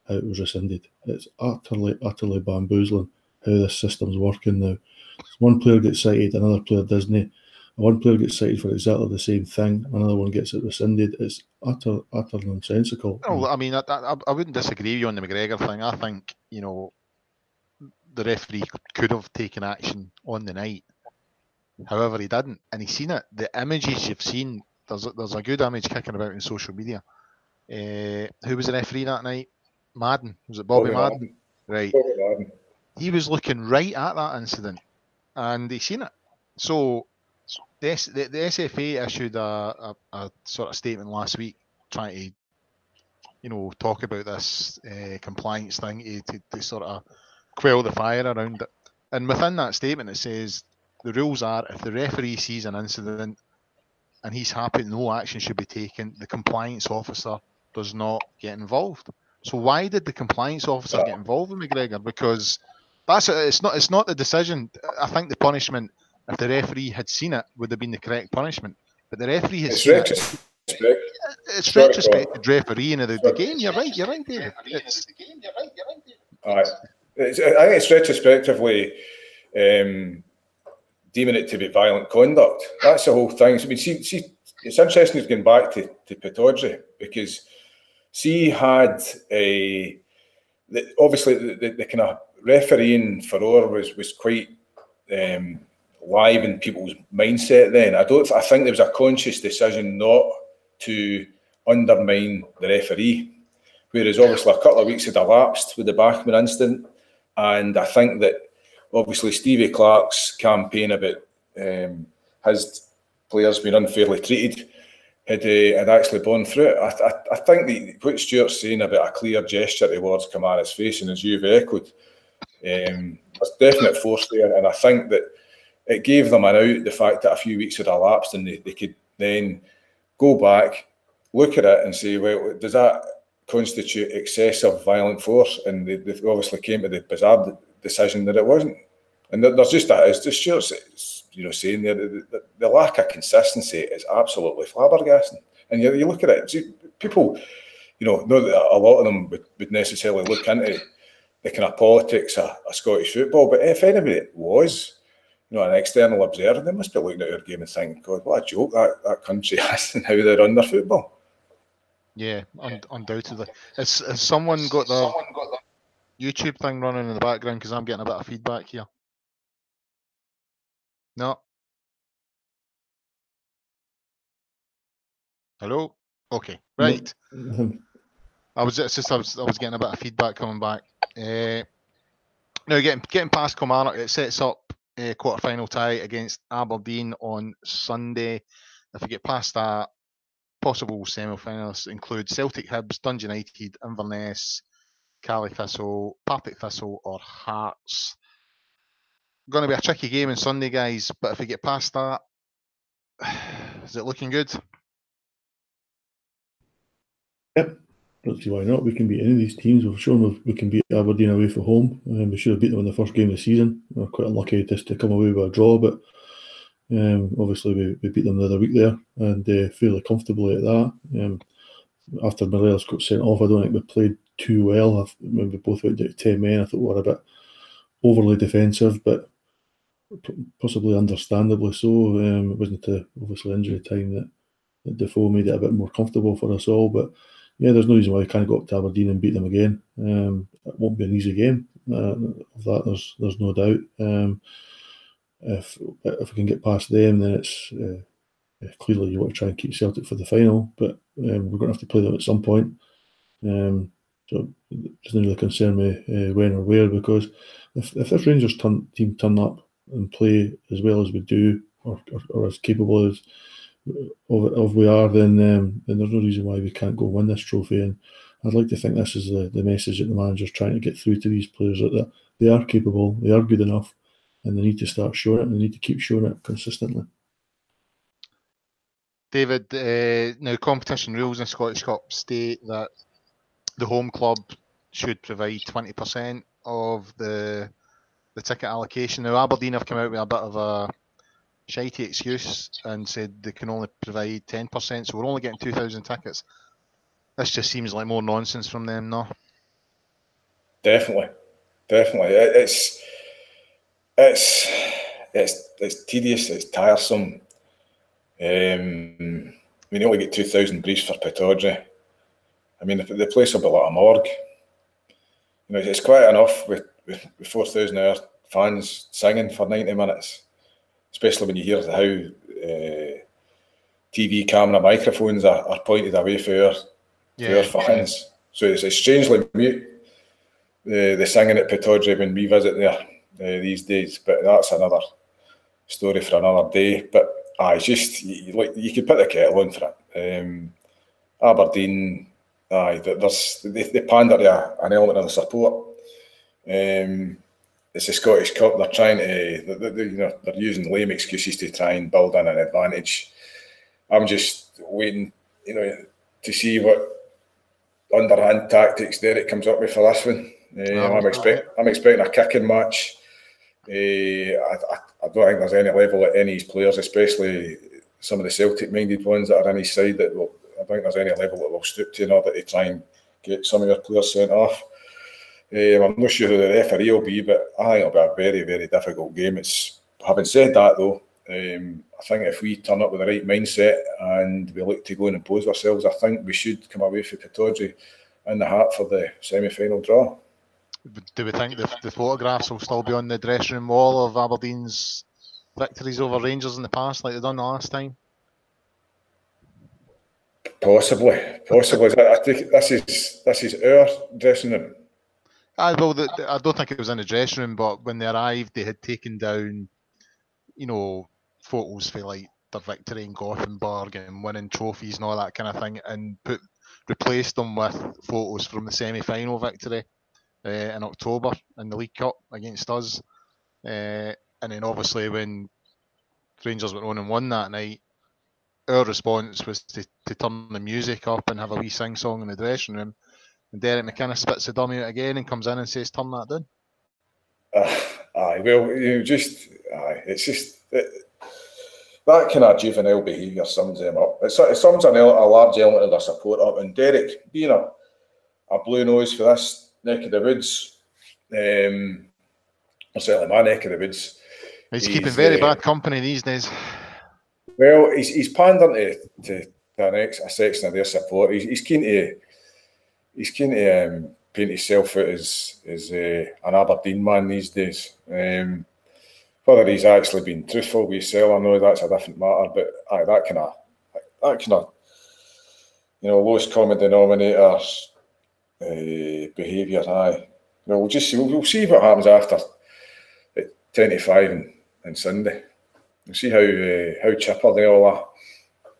how it was rescinded. It's utterly, utterly bamboozling how this system's working now. One player gets cited, another player doesn't. One player gets cited for exactly the same thing, another one gets it rescinded. It's utter, utter nonsensical. No, I mean, I, I, I wouldn't disagree with you on the McGregor thing. I think, you know, the referee could have taken action on the night. However, he didn't, and he's seen it. The images you've seen, there's a, there's a good image kicking about in social media. Uh, who was the referee that night? Madden. Was it Bobby, Bobby Madden? Madden? Right. Bobby Madden. He was looking right at that incident and he seen it. So the, the, the SFA issued a, a, a, sort of statement last week trying to, you know, talk about this uh, compliance thing to, to, to sort of quell the fire around it. And within that statement, it says the rules are if the referee sees an incident and he's happy no action should be taken, the compliance officer does not get involved. So why did the compliance officer get involved with McGregor? Because that's it's not it's not the decision. I think the punishment, if the referee had seen it, would have been the correct punishment. But the referee has it's seen retrospect. it. It's retrospective refereeing of the, the, game. You're right. You're right, David. It's, All right. It's, I think it's retrospectively um, deeming it to be violent conduct. That's the whole thing. I mean, see, see it's interesting going back to, to Pittodrie because she had a obviously the, the, the kind of refereeing for her was was quite um, live in people's mindset then. I don't. I think there was a conscious decision not to undermine the referee. Whereas obviously a couple of weeks had elapsed with the Bachmann incident, and I think that obviously Stevie Clarke's campaign about um, his players been unfairly treated had uh, had actually borne through. I, I, I think the, what Stuart's saying about a clear gesture towards Kamara's face, and as you've echoed, um, there's definite force there, and I think that it gave them an out the fact that a few weeks had elapsed, and they, they could then go back, look at it, and say, well, does that constitute excessive violent force? And they, they obviously came to the bizarre decision that it wasn't. And there's just that, it's just you know, saying there, the, the, the, lack of consistency is absolutely flabbergasting. And you, you look at it, people, you know, know that a lot of them would, would necessarily look into the kind of politics of, of Scottish football, but if anybody was, you know, an external observer, they must be looking at our game and thinking, God, what a joke that, that country has and how they run their football. Yeah, un- undoubtedly. Has, has someone got the YouTube thing running in the background? Because I'm getting a bit of feedback here. No. Hello. Okay. Right. I was just I was I was getting a bit of feedback coming back. Uh, now getting getting past Kilmarnock, it sets up Eh, a quarter final tie against Aberdeen on Sunday. If we get past that, possible semi-finalists include Celtic, Hibs, Dundee United, Inverness, Caley Thistle, Partick Thistle, or Hearts. Going to be a tricky game on Sunday, guys. But if we get past that, is it looking good? Yep. Don't see why not. We can beat any of these teams. We've shown we can beat Aberdeen away from home. Um, we should have beat them in the first game of the season. We're quite unlucky just to come away with a draw, but um, obviously we, we beat them the other week there and uh, fairly comfortably at that. Um, after Morelos got sent off, I don't think we played too well. I we both went down to ten men, I thought we were a bit overly defensive, but possibly understandably so. Um, it wasn't a, obviously injury time that, that Defoe made it a bit more comfortable for us all, but yeah, there's no reason why we can't go up to Aberdeen and beat them again. Um, it won't be an easy game. Uh, of that, there's there's no doubt. Um, if if we can get past them, then it's uh, clearly you want to try and keep Celtic for the final. But um, we're going to have to play them at some point. Um, so it doesn't really concern me uh, when or where because if if this Rangers turn, team turn up and play as well as we do or, or, or as capable as of, we are, then um, then there's no reason why we can't go win this trophy. And I'd like to think this is the, the message that the manager's trying to get through to these players that they are capable, they are good enough, and they need to start showing it, and they need to keep showing it consistently. David, uh, now competition rules in Scottish Cup state that the home club should provide 20% of the the ticket allocation. Now Aberdeen have come out with a bit of a shitey excuse and said they can only provide 10%, so we're only getting 2,000 tickets. This just seems like more nonsense from them, no? Definitely, definitely. It's it's it's it's tedious. It's tiresome. Um, we only get two thousand briefs for Pittodrie. I mean, the, the place will be like a morgue. You know, it's quite enough with, with, with four thousand hour fans singing for ninety minutes especially when you hear how uh, TV camera microphones are, are pointed away for our, yeah, for our fans. Yeah. So it's, it's strangely mute the, the singing at Pittodrie when we visit there uh, these days, but that's another story for another day. But I just you, like you could put the kettle on for it. Um, Aberdeen, aye, there's they, they pander to an element of the support. Um, it's the Scottish Cup. They're trying to, they're, they're, you know, they're using lame excuses to try and build in an advantage. I'm just waiting, you know, to see what underhand tactics Derek comes up with for this one. Uh, I'm, expect, I'm expecting a kicking match. Uh, I, I, I, don't think there's any level at any of his players, especially some of the Celtic-minded ones that are on his side. That will, I don't think there's any level that will stoop to in order to try and get some of your players sent off. Um, I'm not sure who the referee will be, but I think it'll be a very, very difficult game. It's having said that though, um, I think if we turn up with the right mindset and we look to go and impose ourselves, I think we should come away from Pittodrie in the heart for the semi-final draw. Do we think the, the photographs will still be on the dressing room wall of Aberdeen's victories over Rangers in the past, like they done the last time? Possibly, possibly. I think this is this is our dressing room. I, well, the, the, I don't think it was in the dressing room, but when they arrived, they had taken down, you know, photos for like their victory in Gothenburg and winning trophies and all that kind of thing, and put replaced them with photos from the semi-final victory uh, in October in the League Cup against us, uh, and then obviously when Rangers went on and won that night, our response was to, to turn the music up and have a wee sing song in the dressing room. And Derek McInnes spits the dummy out again and comes in and says, "Turn that down." Uh, aye, well, you know, just aye, it's just it, that kind of juvenile behaviour sums them up. It, it sums an, a large element of their support up. And Derek, being a, a blue nose for this neck of the woods, um, certainly my neck of the woods. He's, he's keeping very uh, bad company these days. Well, he's, he's pandering to, to the next a section of their support. He's, he's keen to he's keen to um, paint himself out as as uh, an Aberdeen man these days. Um, whether he's actually been truthful with himself, I know that's a different matter. But aye, that kind of that kind of you know lowest common denominator uh, behaviour. Aye, you know, we'll just see, we'll, we'll see what happens after twenty five and, and Sunday. We'll see how uh, how chipper they all are.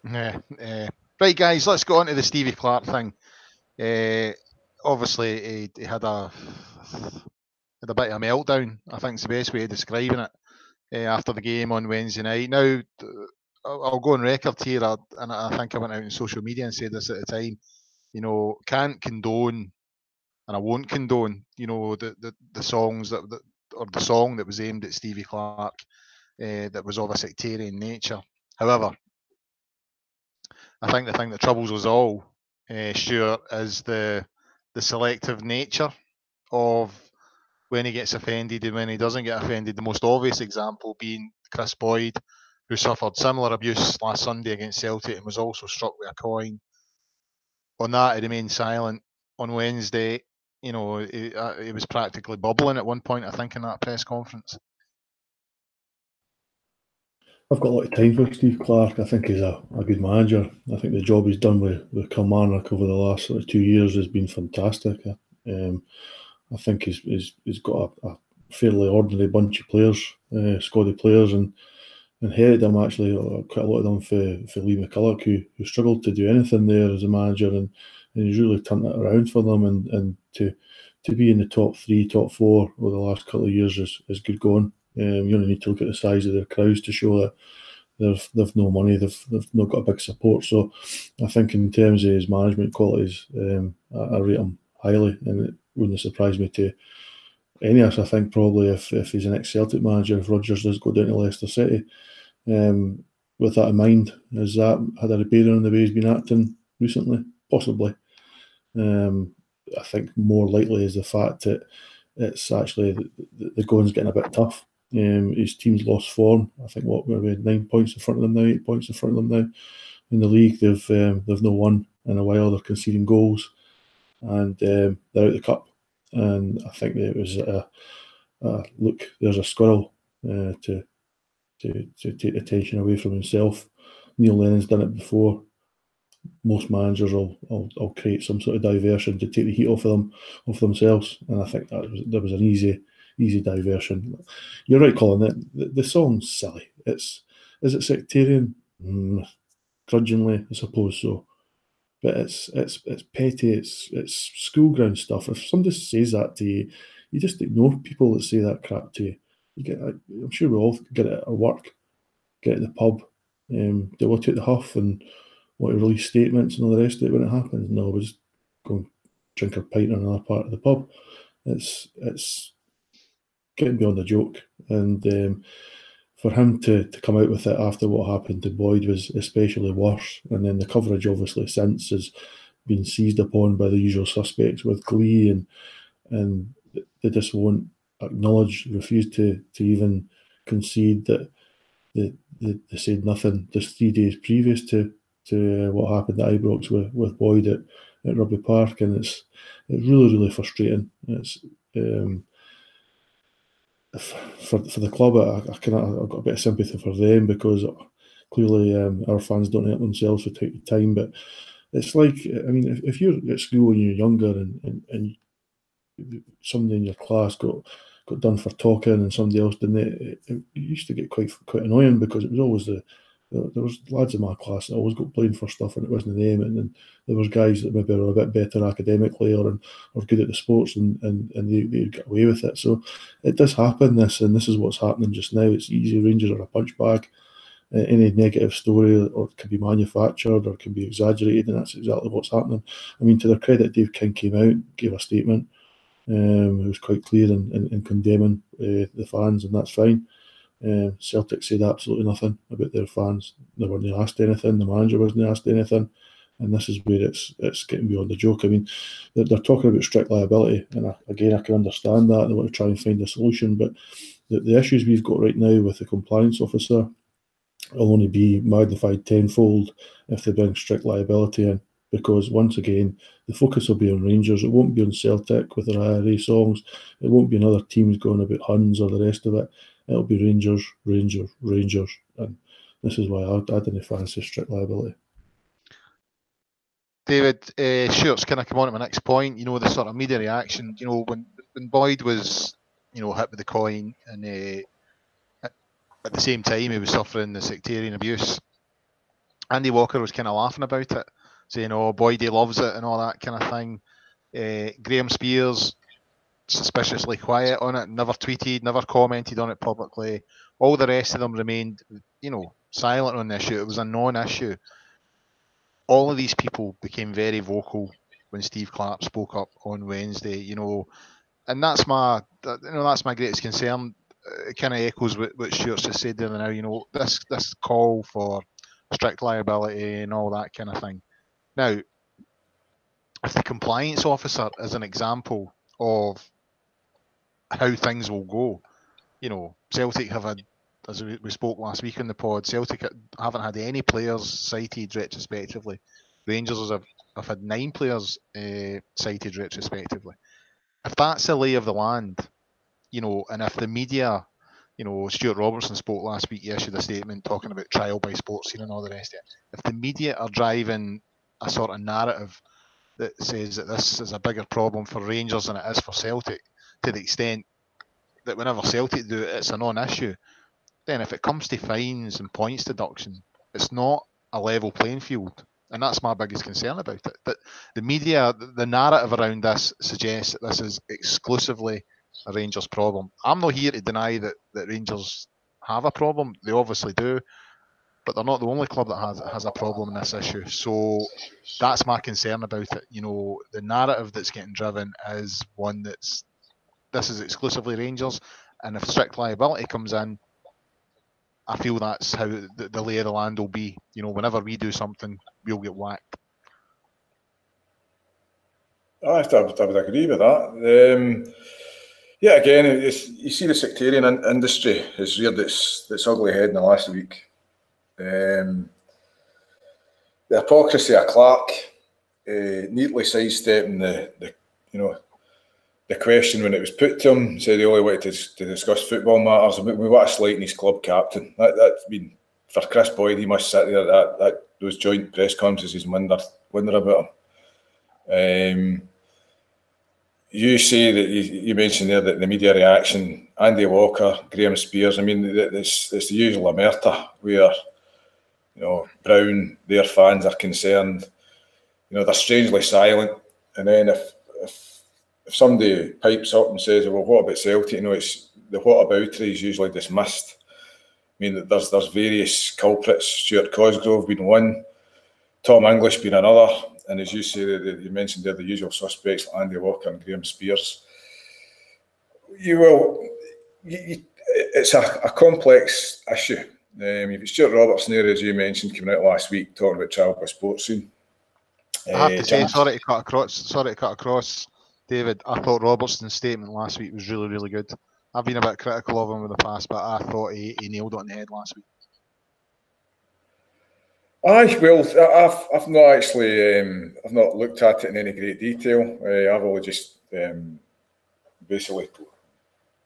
Yeah. Uh, right, guys, let's go on to the Stevie Clarke thing. Uh, obviously, he, he, had a had a bit of a meltdown. I think it's the best way of describing it. Uh, after the game on Wednesday night. Now, I'll, go on record here, and I think I went out on social media and said this at the time. You know, can't condone, and I won't condone. You know, the the, the songs that, that or the song that was aimed at Stevie Clarke uh, that was of a sectarian nature. However, I think the thing that troubles us all, uh, Stuart, is the the selective nature of when he gets offended and when he doesn't get offended. The most obvious example being Kris Boyd, who suffered similar abuse last Sunday against Celtic and was also struck with a coin. On that, he remained silent. On Wednesday, you know, it, uh, he was practically bubbling at one point, I think, in that press conference. I've got a lot of time for Steve Clarke. I think he's a, a good manager. I think the job he's done with, with Kilmarnock over the last sort of two years has been fantastic. Um, I think he's, he's, he's got a, a fairly ordinary bunch of players, uh, Scotty players, and inherited them actually uh, quite a lot of them for, for Lee McCulloch, who, who struggled to do anything there as a manager, and, and he's really turned that around for them. And, and to to be in the top three, top four over the last couple of years is, is good going. Um, you only need to look at the size of their crowds to show that they've they've no money, they've they've not got a big support. So I think in terms of his management qualities, um, I, I, rate him highly, and it wouldn't surprise me to any of us. I think probably if, if he's an ex Celtic manager, if Rodgers does go down to Leicester City, um, with that in mind, has that had a bearing on the way he's been acting recently? Possibly. Um, I think more likely is the fact that it's actually the, the going's getting a bit tough. Um, his team's lost form. I think what we're with nine points in front of them now, eight points in front of them now in the league. They've um, they've no won in a while. They're conceding goals, and um, they're out of the cup. And I think it was a, a look. There's a squirrel uh, to to to take attention away from himself. Neil Lennon's done it before. Most managers will, will, will create some sort of diversion to take the heat off of them, off themselves, and I think that was there was an easy easy diversion. You're right, Colin. The, the song's silly. It's is it sectarian? Mm, grudgingly, I suppose so. But it's it's it's petty. It's it's schoolground stuff. If somebody says that to you, you just ignore people that say that crap to you. You get. I'm sure we all get it at work, get at the pub. Um, do we take the huff and want to release statements and all the rest of it when it happens? No, we just go and drink a pint in another part of the pub. It's it's getting beyond a joke. And um, for him to, to come out with it after what happened to Boyd was especially worse. And then the coverage, obviously, since has been seized upon by the usual suspects with glee, and and they just won't acknowledge, refuse to to even concede that they, they, they said nothing just three days previous to to what happened at Ibrox with, with Boyd at, at Rugby Park, and it's it's really really frustrating. It's um, for for the club, I, I kind of got a bit of sympathy for them because clearly um, our fans don't help themselves for the time. But it's like I mean, if, if you're at school when you're younger and, and, and somebody in your class got got done for talking and somebody else didn't, it, it used to get quite quite annoying because it was always the there was lads in my class that always got blamed for stuff and it wasn't them, and then there was guys that maybe were a bit better academically or or good at the sports and and, and they, they get away with it. So it does happen. This and this is what's happening just now. It's easy. Rangers are a punch bag. Any negative story or can be manufactured or can be exaggerated, and that's exactly what's happening. I mean, to their credit, Dave King came out, gave a statement. Um, it was quite clear in, in, in condemning uh, the fans, and that's fine. Uh, Celtic said absolutely nothing about their fans. They weren't asked anything. The manager wasn't asked anything, and this is where it's it's getting beyond the joke. I mean, they're, they're talking about strict liability, and I, again, I can understand that. They want to try and find a solution, but the, the issues we've got right now with the compliance officer will only be magnified tenfold if they bring strict liability in. Because once again, the focus will be on Rangers. It won't be on Celtic with their IRA songs. It won't be on other teams going about Huns or the rest of it it'll be Rangers, Rangers, Rangers, and this is why I, I didn't fancy strict liability. David, uh, Stuart's kind of come on to my next point. You know the sort of media reaction. You know when when Boyd was, you know, hit with the coin, and uh, at the same time he was suffering the sectarian abuse. Andy Walker was kind of laughing about it, saying, "Oh, Boydie loves it" and all that kind of thing. Uh, Graham Spiers suspiciously quiet on it, never tweeted, never commented on it publicly. All the rest of them remained, you know, silent on the issue. It was a non-issue. All of these people became very vocal when Steve Clarke spoke up on Wednesday. You know, and that's my, you know, that's my greatest concern. Uh, it kind of echoes what, what Stuart's just said there now. You know, this this call for strict liability and all that kind of thing. Now, if the compliance officer is an example of how things will go. You know, Celtic have had, as we spoke last week in the pod, Celtic haven't had any players cited retrospectively. Rangers have, have had nine players uh, cited retrospectively. If that's the lay of the land, you know, and if the media, you know, Stuart Robertson spoke last week, he issued a statement talking about trial by sports and all the rest of it. If the media are driving a sort of narrative that says that this is a bigger problem for Rangers than it is for Celtic, to the extent that whenever Celtic do it, it's a non-issue. Then if it comes to fines and points deduction, it's not a level playing field. And that's my biggest concern about it. That the media, the narrative around this suggests that this is exclusively a Rangers problem. I'm not here to deny that, that Rangers have a problem. They obviously do, but they're not the only club that has has a problem in this issue. So that's my concern about it. You know, the narrative that's getting driven is one that's this is exclusively Rangers, and if strict liability comes in, I feel that's how the, the lay of the land will be. You know, whenever we do something, we'll get whacked. I, I, would, agree with that. Um, yeah, again, you see the sectarian in, industry has reared its, its ugly head in the last week. Um, the hypocrisy of Clarke, uh, neatly sidestepping the, the you know the question when it was put to him, said he only wanted to, to discuss football matters. We, we want a slight in his club captain. That, that's been for Kris Boyd. He must sit there that, that those joint press conferences wonder wonder about him. Um, you say that you, you, mentioned there that the media reaction, Andy Walker, Graham Spiers. I mean, it's, it's the usual omerta where you know Brown, their fans are concerned. You know they're strangely silent, and then if if if somebody pipes up and says, "Well, what about Celtic?" You know, it's the what about is usually dismissed. I mean, there's there's various culprits. Stuart Cosgrove being one, Tom English being another, and as you say, you mentioned there the usual suspects, Andy Walker and Graham Spiers. You will. You, you, it's a, a, complex issue. Um, you've got Stuart Robertson there, as you mentioned, coming out last week talking about child by Sportscene. I have to uh, say, sorry to cut across. Sorry to cut across. David, I thought Robertson's statement last week was really, really good. I've been a bit critical of him in the past, but I thought he, he nailed it on the head last week. Aye, well, I've, I've not actually, um, I've not looked at it in any great detail. Uh, I've only just um, basically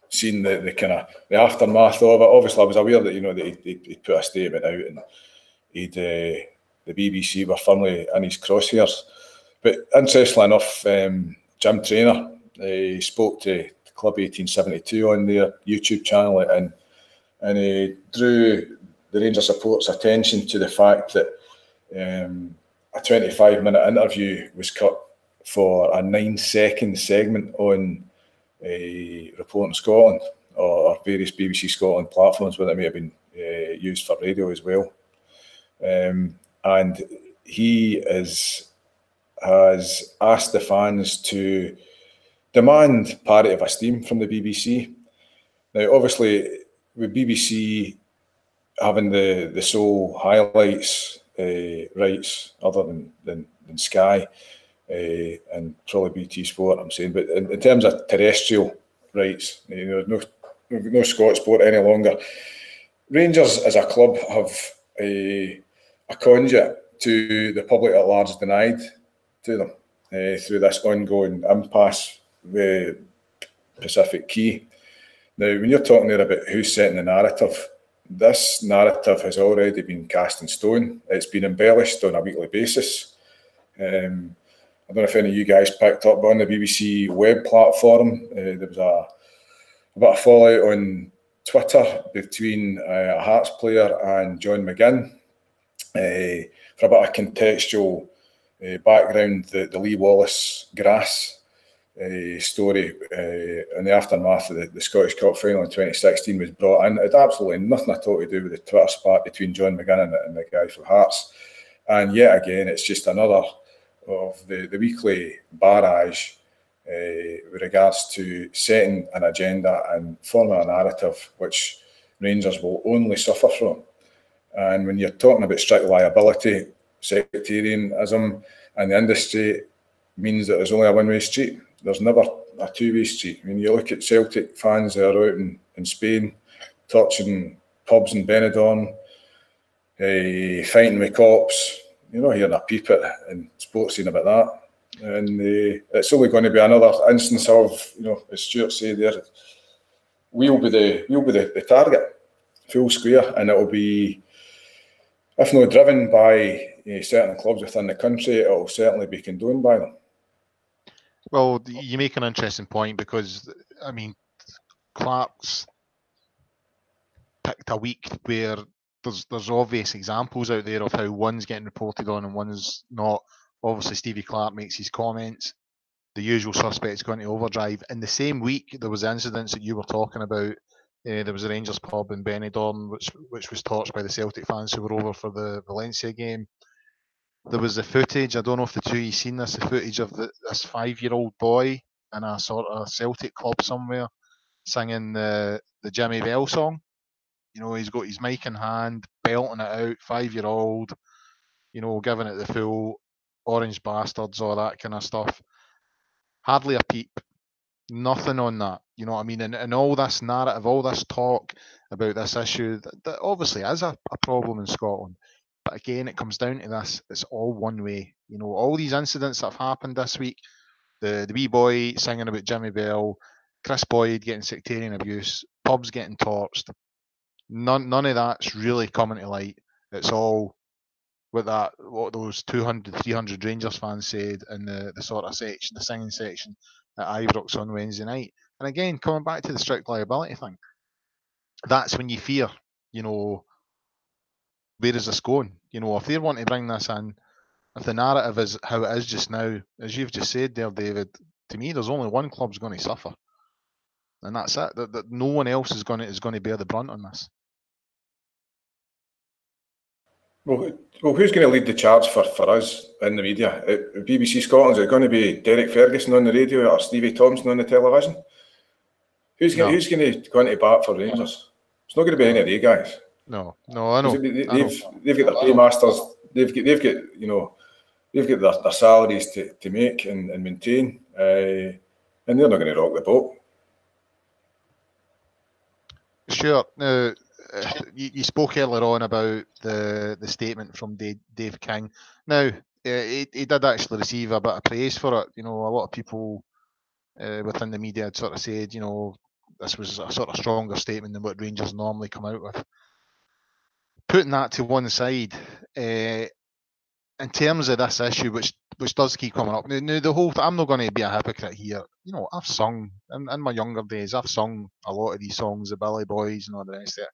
seen the, the kind of the aftermath of it. Obviously, I was aware that you know that he'd put a statement out and he'd uh, the BBC were firmly in his crosshairs. But interestingly enough, um, Jim Traynor. He spoke to Club 1872 on their YouTube channel and and he drew the Ranger support's attention to the fact that um, a 25 minute interview was cut for a nine second segment on a Reporting Scotland or various BBC Scotland platforms where it may have been uh, used for radio as well. Um, and he is, has asked the fans to demand parity of esteem from the BBC. Now, obviously, with BBC having the, the sole highlights uh, rights other than, than, than Sky uh, and probably BT Sport, I'm saying, but in, in terms of terrestrial rights, you know, no, no Scottish sport any longer. Rangers as a club have a, a conduit to the public at large denied to them uh, through this ongoing impasse with Pacific Quay. Now, when you're talking there about who's setting the narrative, this narrative has already been cast in stone. It's been embellished on a weekly basis. Um, I don't know if any of you guys picked up on the BBC web platform. Uh, there was a, a bit of fallout on Twitter between uh, a Hearts player and John McGinn uh, for a bit of contextual uh, background. The, the Lee Wallace grass uh, story uh, in the aftermath of the, the, Scottish Cup final in 2016 was brought in. It had absolutely nothing at all to do with the Twitter spat between John McGinn and, the guy from Hearts. And yet again, it's just another of the, the weekly barrage with regards to setting an agenda and forming a narrative which Rangers will only suffer from. And when you're talking about strict liability, sectarianism, and the industry means that there's only a one way street there's never a two-way street. Mean, you look at Celtic fans that are out in, in Spain, touching pubs in Benidorm, uh, fighting with cops. You're not hearing a peep at in Sportscene about that. And uh, it's only going to be another instance of, you know, as Stuart said there, we'll be the we'll be the, the target, full square, and it'll be, if not driven by certain clubs within the country, it'll certainly be condoned by them. Well, you make an interesting point because I mean, Clarke's picked a week where there's there's obvious examples out there of how one's getting reported on and one's not. Obviously, Stevie Clarke makes his comments. The usual suspects going to overdrive. In the same week, there was incidents that you were talking about. Uh, there was a Rangers pub in Benidorm, which which was torched by the Celtic fans who were over for the Valencia game there was the footage. I don't know if the two you seen this. The footage of the, this five-year-old boy in a sort of Celtic club somewhere singing the the Jimmy Bell song. You know, he's got his mic in hand, belting it out. Five-year-old. You know, giving it the full orange bastards, all that kind of stuff. Hardly a peep. Nothing on that. You know what I mean? And, and all this narrative, all this talk about this issue, that, that obviously is a, a problem in Scotland. But again, it comes down to this: it's all one way. You know, all these incidents that have happened this week, the the wee boy singing about Jimmy Bell, Chris Boyd getting sectarian abuse, pubs getting torched. None none of that's really coming to light. It's all with that what those 200 300 Rangers fans said in the, the sort of section the singing section at Ibrox on Wednesday night and again coming back to the strict liability thing that's when you fear you know where is this going? You know, if they want to bring this in, if the narrative is how it is just now, as you've just said there, David, to me, there's only one club's going to suffer, and that's it. That, that no one else is going to is going to bear the brunt on this. Well, well, who's going to lead the charge for, for us in the media? Uh, At BBC Scotland, is it going to be Derek Ferguson on the radio or Stevie Thompson on the television? Who's going, no. who's going to go into bat for Rangers? It's not going to be any of the guys. No, no, I know. They, have they've, they've got their paymasters. They've got they've got you know they've got their, their salaries to, to make and, and maintain, uh, and they're not going to rock the boat. Sure. Now, uh, you, you, spoke earlier on about the the statement from Dave, Dave King. Now, uh, he, he did actually receive a bit of praise for it. You know, a lot of people uh, within the media had sort of said, you know, this was a sort of stronger statement than what Rangers normally come out with putting that to one side, uh, in terms of this issue, which which does keep coming up. Now, now the whole I'm not going to be a hypocrite here. You know, I've sung in, in, my younger days. I've sung a lot of these songs, the Billy Boys and all the rest of it.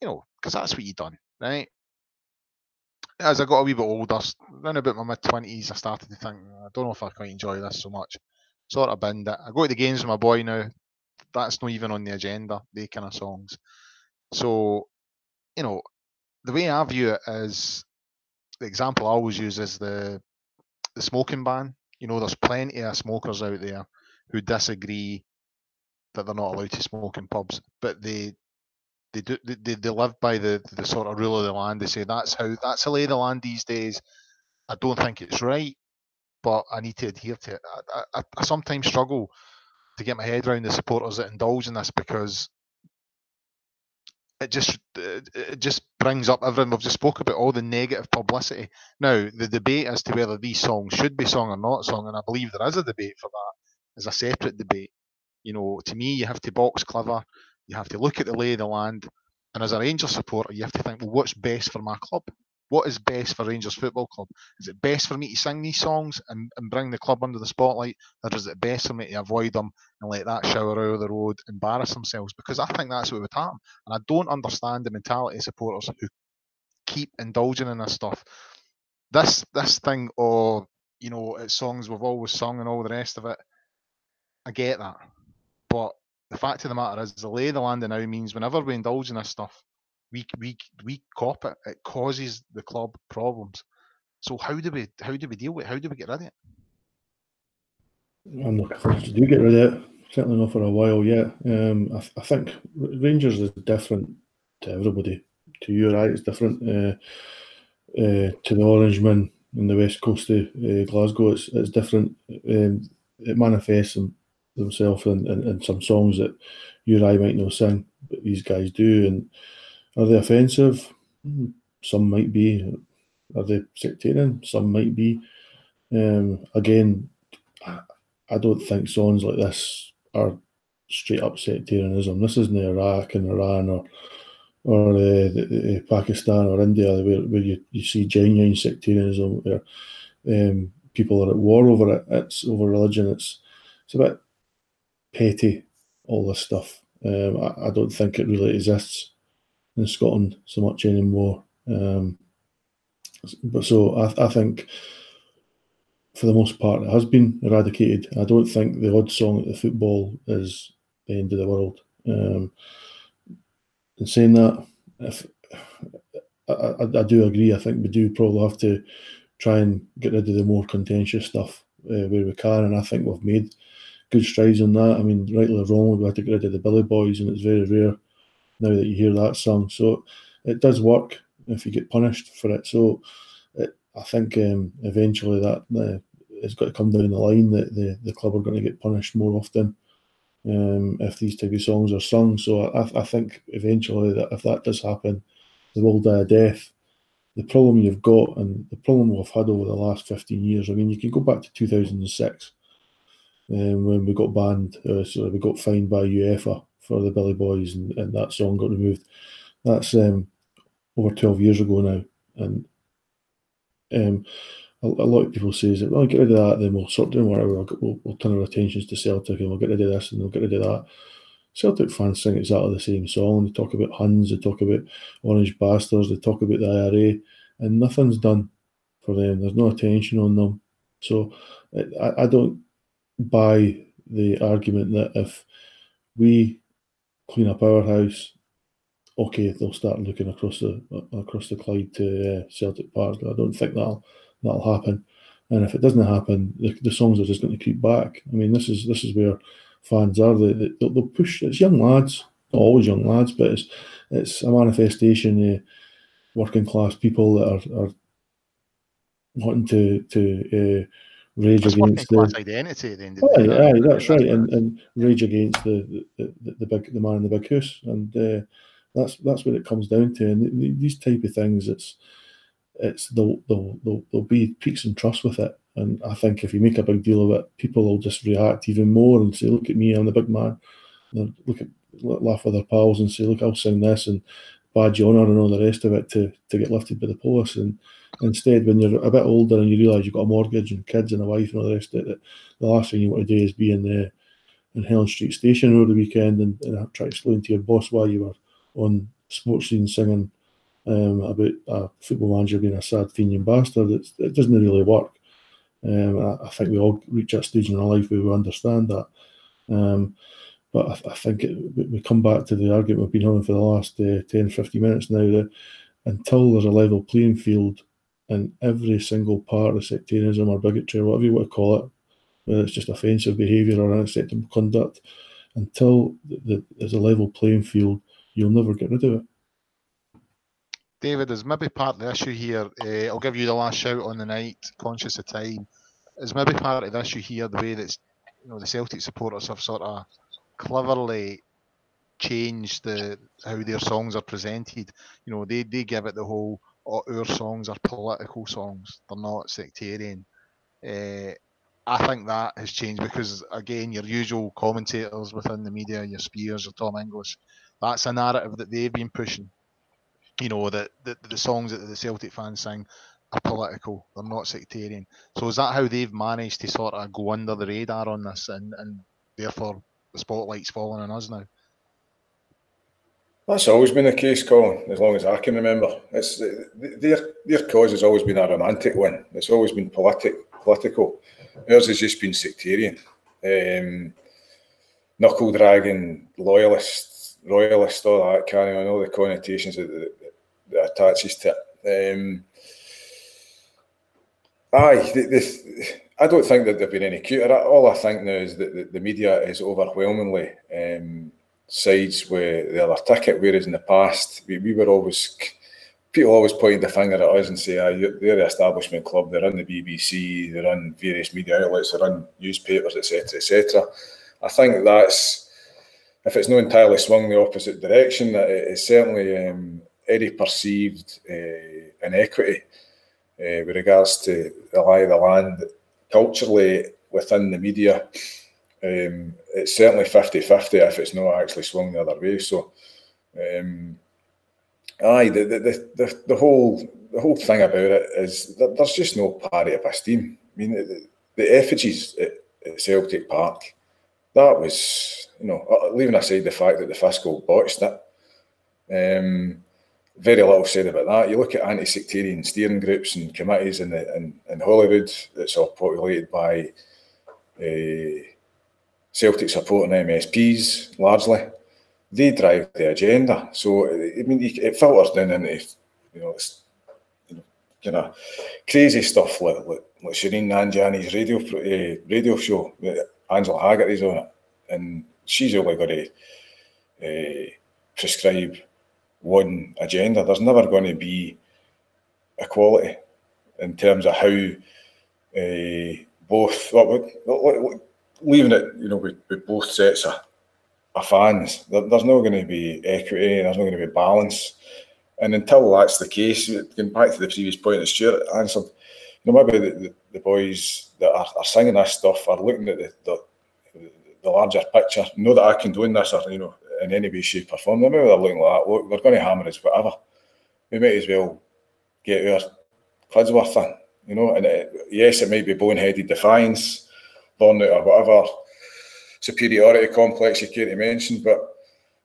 you know, because that's what you done, right? As I got a wee bit older, around about my mid twenties, I started to think, I don't know if I quite enjoy this so much. Sort of binned it. I go to the games with my boy now. That's not even on the agenda. They kind of songs. So, you know, the way I view it is the example I always use is the the smoking ban. You know, there's plenty of smokers out there who disagree that they're not allowed to smoke in pubs, but they they do they, they live by the the sort of rule of the land. They say that's how that's the lay of the land these days. I don't think it's right, but I need to adhere to it. I, I, I sometimes struggle to get my head around the supporters that indulge in this because it just it just brings up everything we've just spoke about all the negative publicity. Now the debate as to whether these songs should be sung or not sung, and I believe there is a debate for that, is a separate debate. You know, to me, you have to box clever, you have to look at the lay of the land, and as a Rangers supporter, you have to think, well, what's best for my club? What is best for Rangers Football Club? Is it best for me to sing these songs and, and bring the club under the spotlight, or is it best for me to avoid them and let that shower of the road embarrass themselves? Because I think that's what would happen, and I don't understand the mentality of supporters who keep indulging in this stuff. This this thing of you know it's songs we've always sung and all the rest of it. I get that, but the fact of the matter is, the lay of the land now means whenever we indulge in this stuff, we we we cop it. It causes the club problems. So how do we how do we deal with it? How do we get rid of it? I'm looking forward to do get rid of it. Certainly not for a while yet. Um, I, I, think Rangers is different to everybody. To you, right? It's different uh, uh, to the Orangemen in the west coast of uh, Glasgow. It's it's different. Um, it manifests themselves in, in, in, some songs that you and I might not sing, but these guys do. And are they offensive? Hmm, some might be. Are they sectarian? Some might be. Um, again, I don't think songs like this are straight up sectarianism. This isn't Iraq and Iran or or uh, the, Pakistan or India where, where you, you see genuine sectarianism where um, people are at war over it. It's over religion. It's it's a bit petty. All this stuff. Um, I, I, don't think it really exists in Scotland so much anymore. Um, but so I, I think for the most part it has been eradicated. I don't think the odd song at the football is the end of the world. Um, in saying that, if I, I, I, do agree, I think we do probably have to try and get rid of the more contentious stuff uh, where we can, and I think we've made good strides on that. I mean, rightly or wrongly, we had to get rid of the Billy Boys, and it's very rare now that you hear that song. So it does work if you get punished for it. So it, I think um, eventually that uh, it's got to come down the line that the, the club are going to get punished more often um, if these type of songs are sung. So I, I think eventually that if that does happen, they will die a death. The problem you've got and the problem we've had over the last 15 years, I mean, you can go back to 2006 um, when we got banned, uh, so we got fined by UEFA for the Billy Boys, and, and that song got removed. That's um, over 12 years ago now, and um, a, a, lot of people say that well, get rid of that, then we'll sort of whatever. We'll, we'll, we'll turn our attentions to Celtic, and we'll get rid of this, and we'll get rid of that. Celtic fans sing exactly the same song. They talk about Huns, they talk about Orange Bastards, they talk about the IRA, and nothing's done for them. There's no attention on them. So I, I don't buy the argument that if we clean up our house, okay, they'll start looking across the across the Clyde to uh, Celtic Park. I don't think that'll that'll happen. And if it doesn't happen, the, the songs are just going to creep back. I mean, this is this is where fans are. They, they, they'll push. It's young lads, not always young lads, but it's it's a manifestation of working class people that are, are wanting to to uh, rage against the identity at the end of the day. Aye, that's right, and, and rage against the, the, the, the big the man in the big house, and uh, that's that's what it comes down to. And these type of things, it's it's there'll, there'll, there'll be peaks and troughs with it. And I think if you make a big deal of it, people will just react even more and say, "Look at me, I'm the big man." And look at laugh with their pals and say, "Look, I'll sing this," and badge honour and all the rest of it to to get lifted by the police. And Instead, when you're a bit older and you realise you've got a mortgage and kids and a wife and all the rest of it, the last thing you want to do is be in the in Helen Street Station over the weekend and, and try to slow into your boss while you were on Sportscene singing um, about a football manager being a sad Fenian bastard. It's, it doesn't really work. Um, I, I, think we all reach that stage in our life where we understand that. Um, but I, I think it, we come back to the argument we've been having for the last uh, 10, 15 minutes now that until there's a level playing field in every single part of sectarianism or bigotry or whatever you want to call it, whether it's just offensive behaviour or unacceptable conduct, until the, the, there's a level playing field, you'll never get rid of it. David, is maybe part of the issue here. Uh, I'll give you the last shout on the night, conscious of time. Is maybe part of the issue here the way that you know the Celtic supporters have sort of cleverly changed the how their songs are presented. You know, they, they give it the whole our songs are political songs; they're not sectarian. Uh, I think that has changed because again, your usual commentators within the media, your Spiers, your Tom English, that's a narrative that they've been pushing. You know that the, the songs that the Celtic fans sing are political; they're not sectarian. So is that how they've managed to sort of go under the radar on this, and and therefore the spotlight's fallen on us now? That's always been the case, Colin, as long as I can remember. It's their their cause has always been a romantic one. It's always been politic, political. Ours has just been sectarian, um, knuckle dragging, loyalist, royalist, all that kind of, all the connotations that, that, that attaches to it. Um, aye, the, the, I don't think that they've been any cuter. All I think now is that the, the media is overwhelmingly. Um, sides with the other ticket, whereas in the past we, we were always people always point the finger at us and say, ah, they're the establishment club, they're on the BBC, they're on various media outlets, they're on newspapers, etc., etc. I think that's if it's not entirely swung the opposite direction, that it is certainly um, any perceived uh, inequity uh, with regards to the lie of the land culturally within the media um, it's certainly 50 50 if it's not actually swung the other way. So, um, aye, the, the, the, the, whole the whole thing about it is that there's just no parity of esteem. I mean, the, the effigies at, at, Celtic Park, that was, you know, uh, leaving aside the fact that the fiscal botched it, um, very little said about that. You look at anti sectarian steering groups and committees in, the, in, in Holyrood, it's all populated by. Uh, Celtic supporting MSPs largely, they drive the agenda. So I mean, it filters down into you know, you know kind of crazy stuff like, like, like Shereen Nanjiani's radio uh, radio show. Angela Haggerty's on it, and she's only got to uh, prescribe one agenda. There's never going to be equality in terms of how uh, both. Well, leaving it, you know, with, with both sets of, of fans, there, there's not going to be equity, and there's not going to be balance. And until that's the case, going back to the previous point that Stuart answered, you know, maybe the, the, the boys that are, are, singing this stuff are looking at the, the, the larger picture, know that I can do in this or, you know, in any way, shape or form. Maybe they're looking like that, look, they're going to hammer us, whatever. We might as well get our clubs worth in, you know, and it, yes, it might be boneheaded defiance, burnout or whatever superiority complex you care to mention, but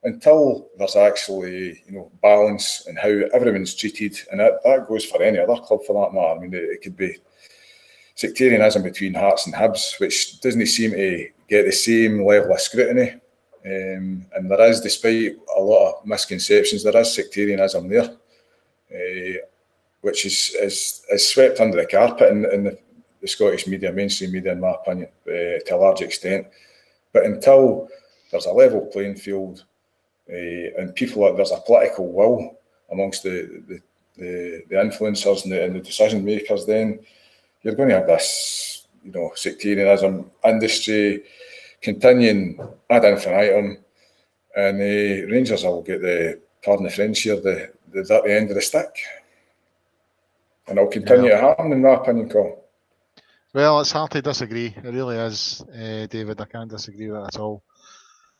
until there's actually you know balance and how everyone's treated, and that, that goes for any other club for that matter. I mean, it, it could be sectarianism between Hearts and Hibs, which doesn't seem to get the same level of scrutiny. Um, and there is, despite a lot of misconceptions, there is sectarianism there, uh, which is, is is swept under the carpet in, in the the Scottish media, mainstream media, in my opinion, uh, to a large extent. But until there's a level playing field uh, and people, there's a political will amongst the the, the, the influencers and the, and the, decision makers, then you're going to have this, you know, sectarianism industry continuing ad infinitum, and the uh, Rangers will get the pardon the French here, the the dirty end of the stick, and it'll continue yeah. to happen, in my opinion, Colin. Well, it's hard to disagree. It really is, uh, David. I can't disagree with that at all.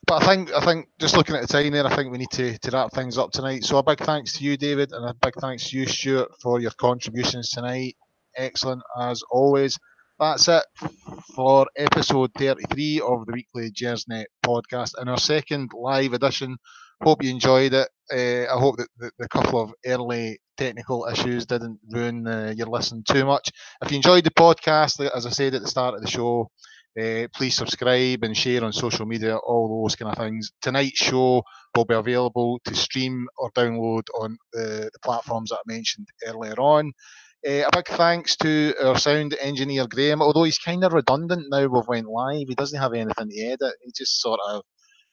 But I think I think just looking at the time there, I think we need to, to wrap things up tonight. So a big thanks to you, David, and a big thanks to you, Stuart, for your contributions tonight. Excellent as always. That's it for episode 33 of the weekly Gersnet podcast. In our second live edition, Hope you enjoyed it. Uh, I hope that the, the, couple of early technical issues didn't ruin uh, your listen too much. If you enjoyed the podcast, as I said at the start of the show, uh, please subscribe and share on social media, all those kind of things. Tonight's show will be available to stream or download on the, the platforms that I mentioned earlier on. Uh, a big thanks to our sound engineer Graham. Although he's kind of redundant now, we've went live. He doesn't have anything to edit. He just sort of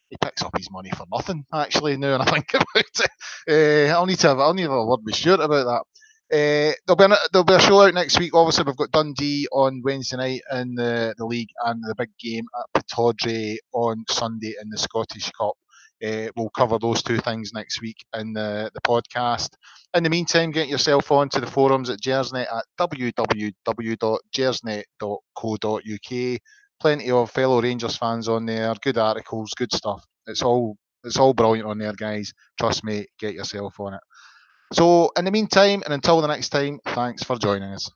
he picks up his money for nothing. Actually, now and I think about it, uh, I'll need to have I'll need to have a word with Stuart about that. Uh, there'll be a, there'll be a show out next week. Obviously, we've got Dundee on Wednesday night in the, the league and the big game at Pittodrie on Sunday in the Scottish Cup. Uh, we'll cover those two things next week in the, the podcast. In the meantime, get yourself onto the forums at Gersnet at www.gersnet.co.uk. Plenty of fellow Rangers fans on there, good articles, good stuff. It's all it's all brilliant on there, guys. Trust me, get yourself on it. So, in the meantime, and until the next time, thanks for joining us.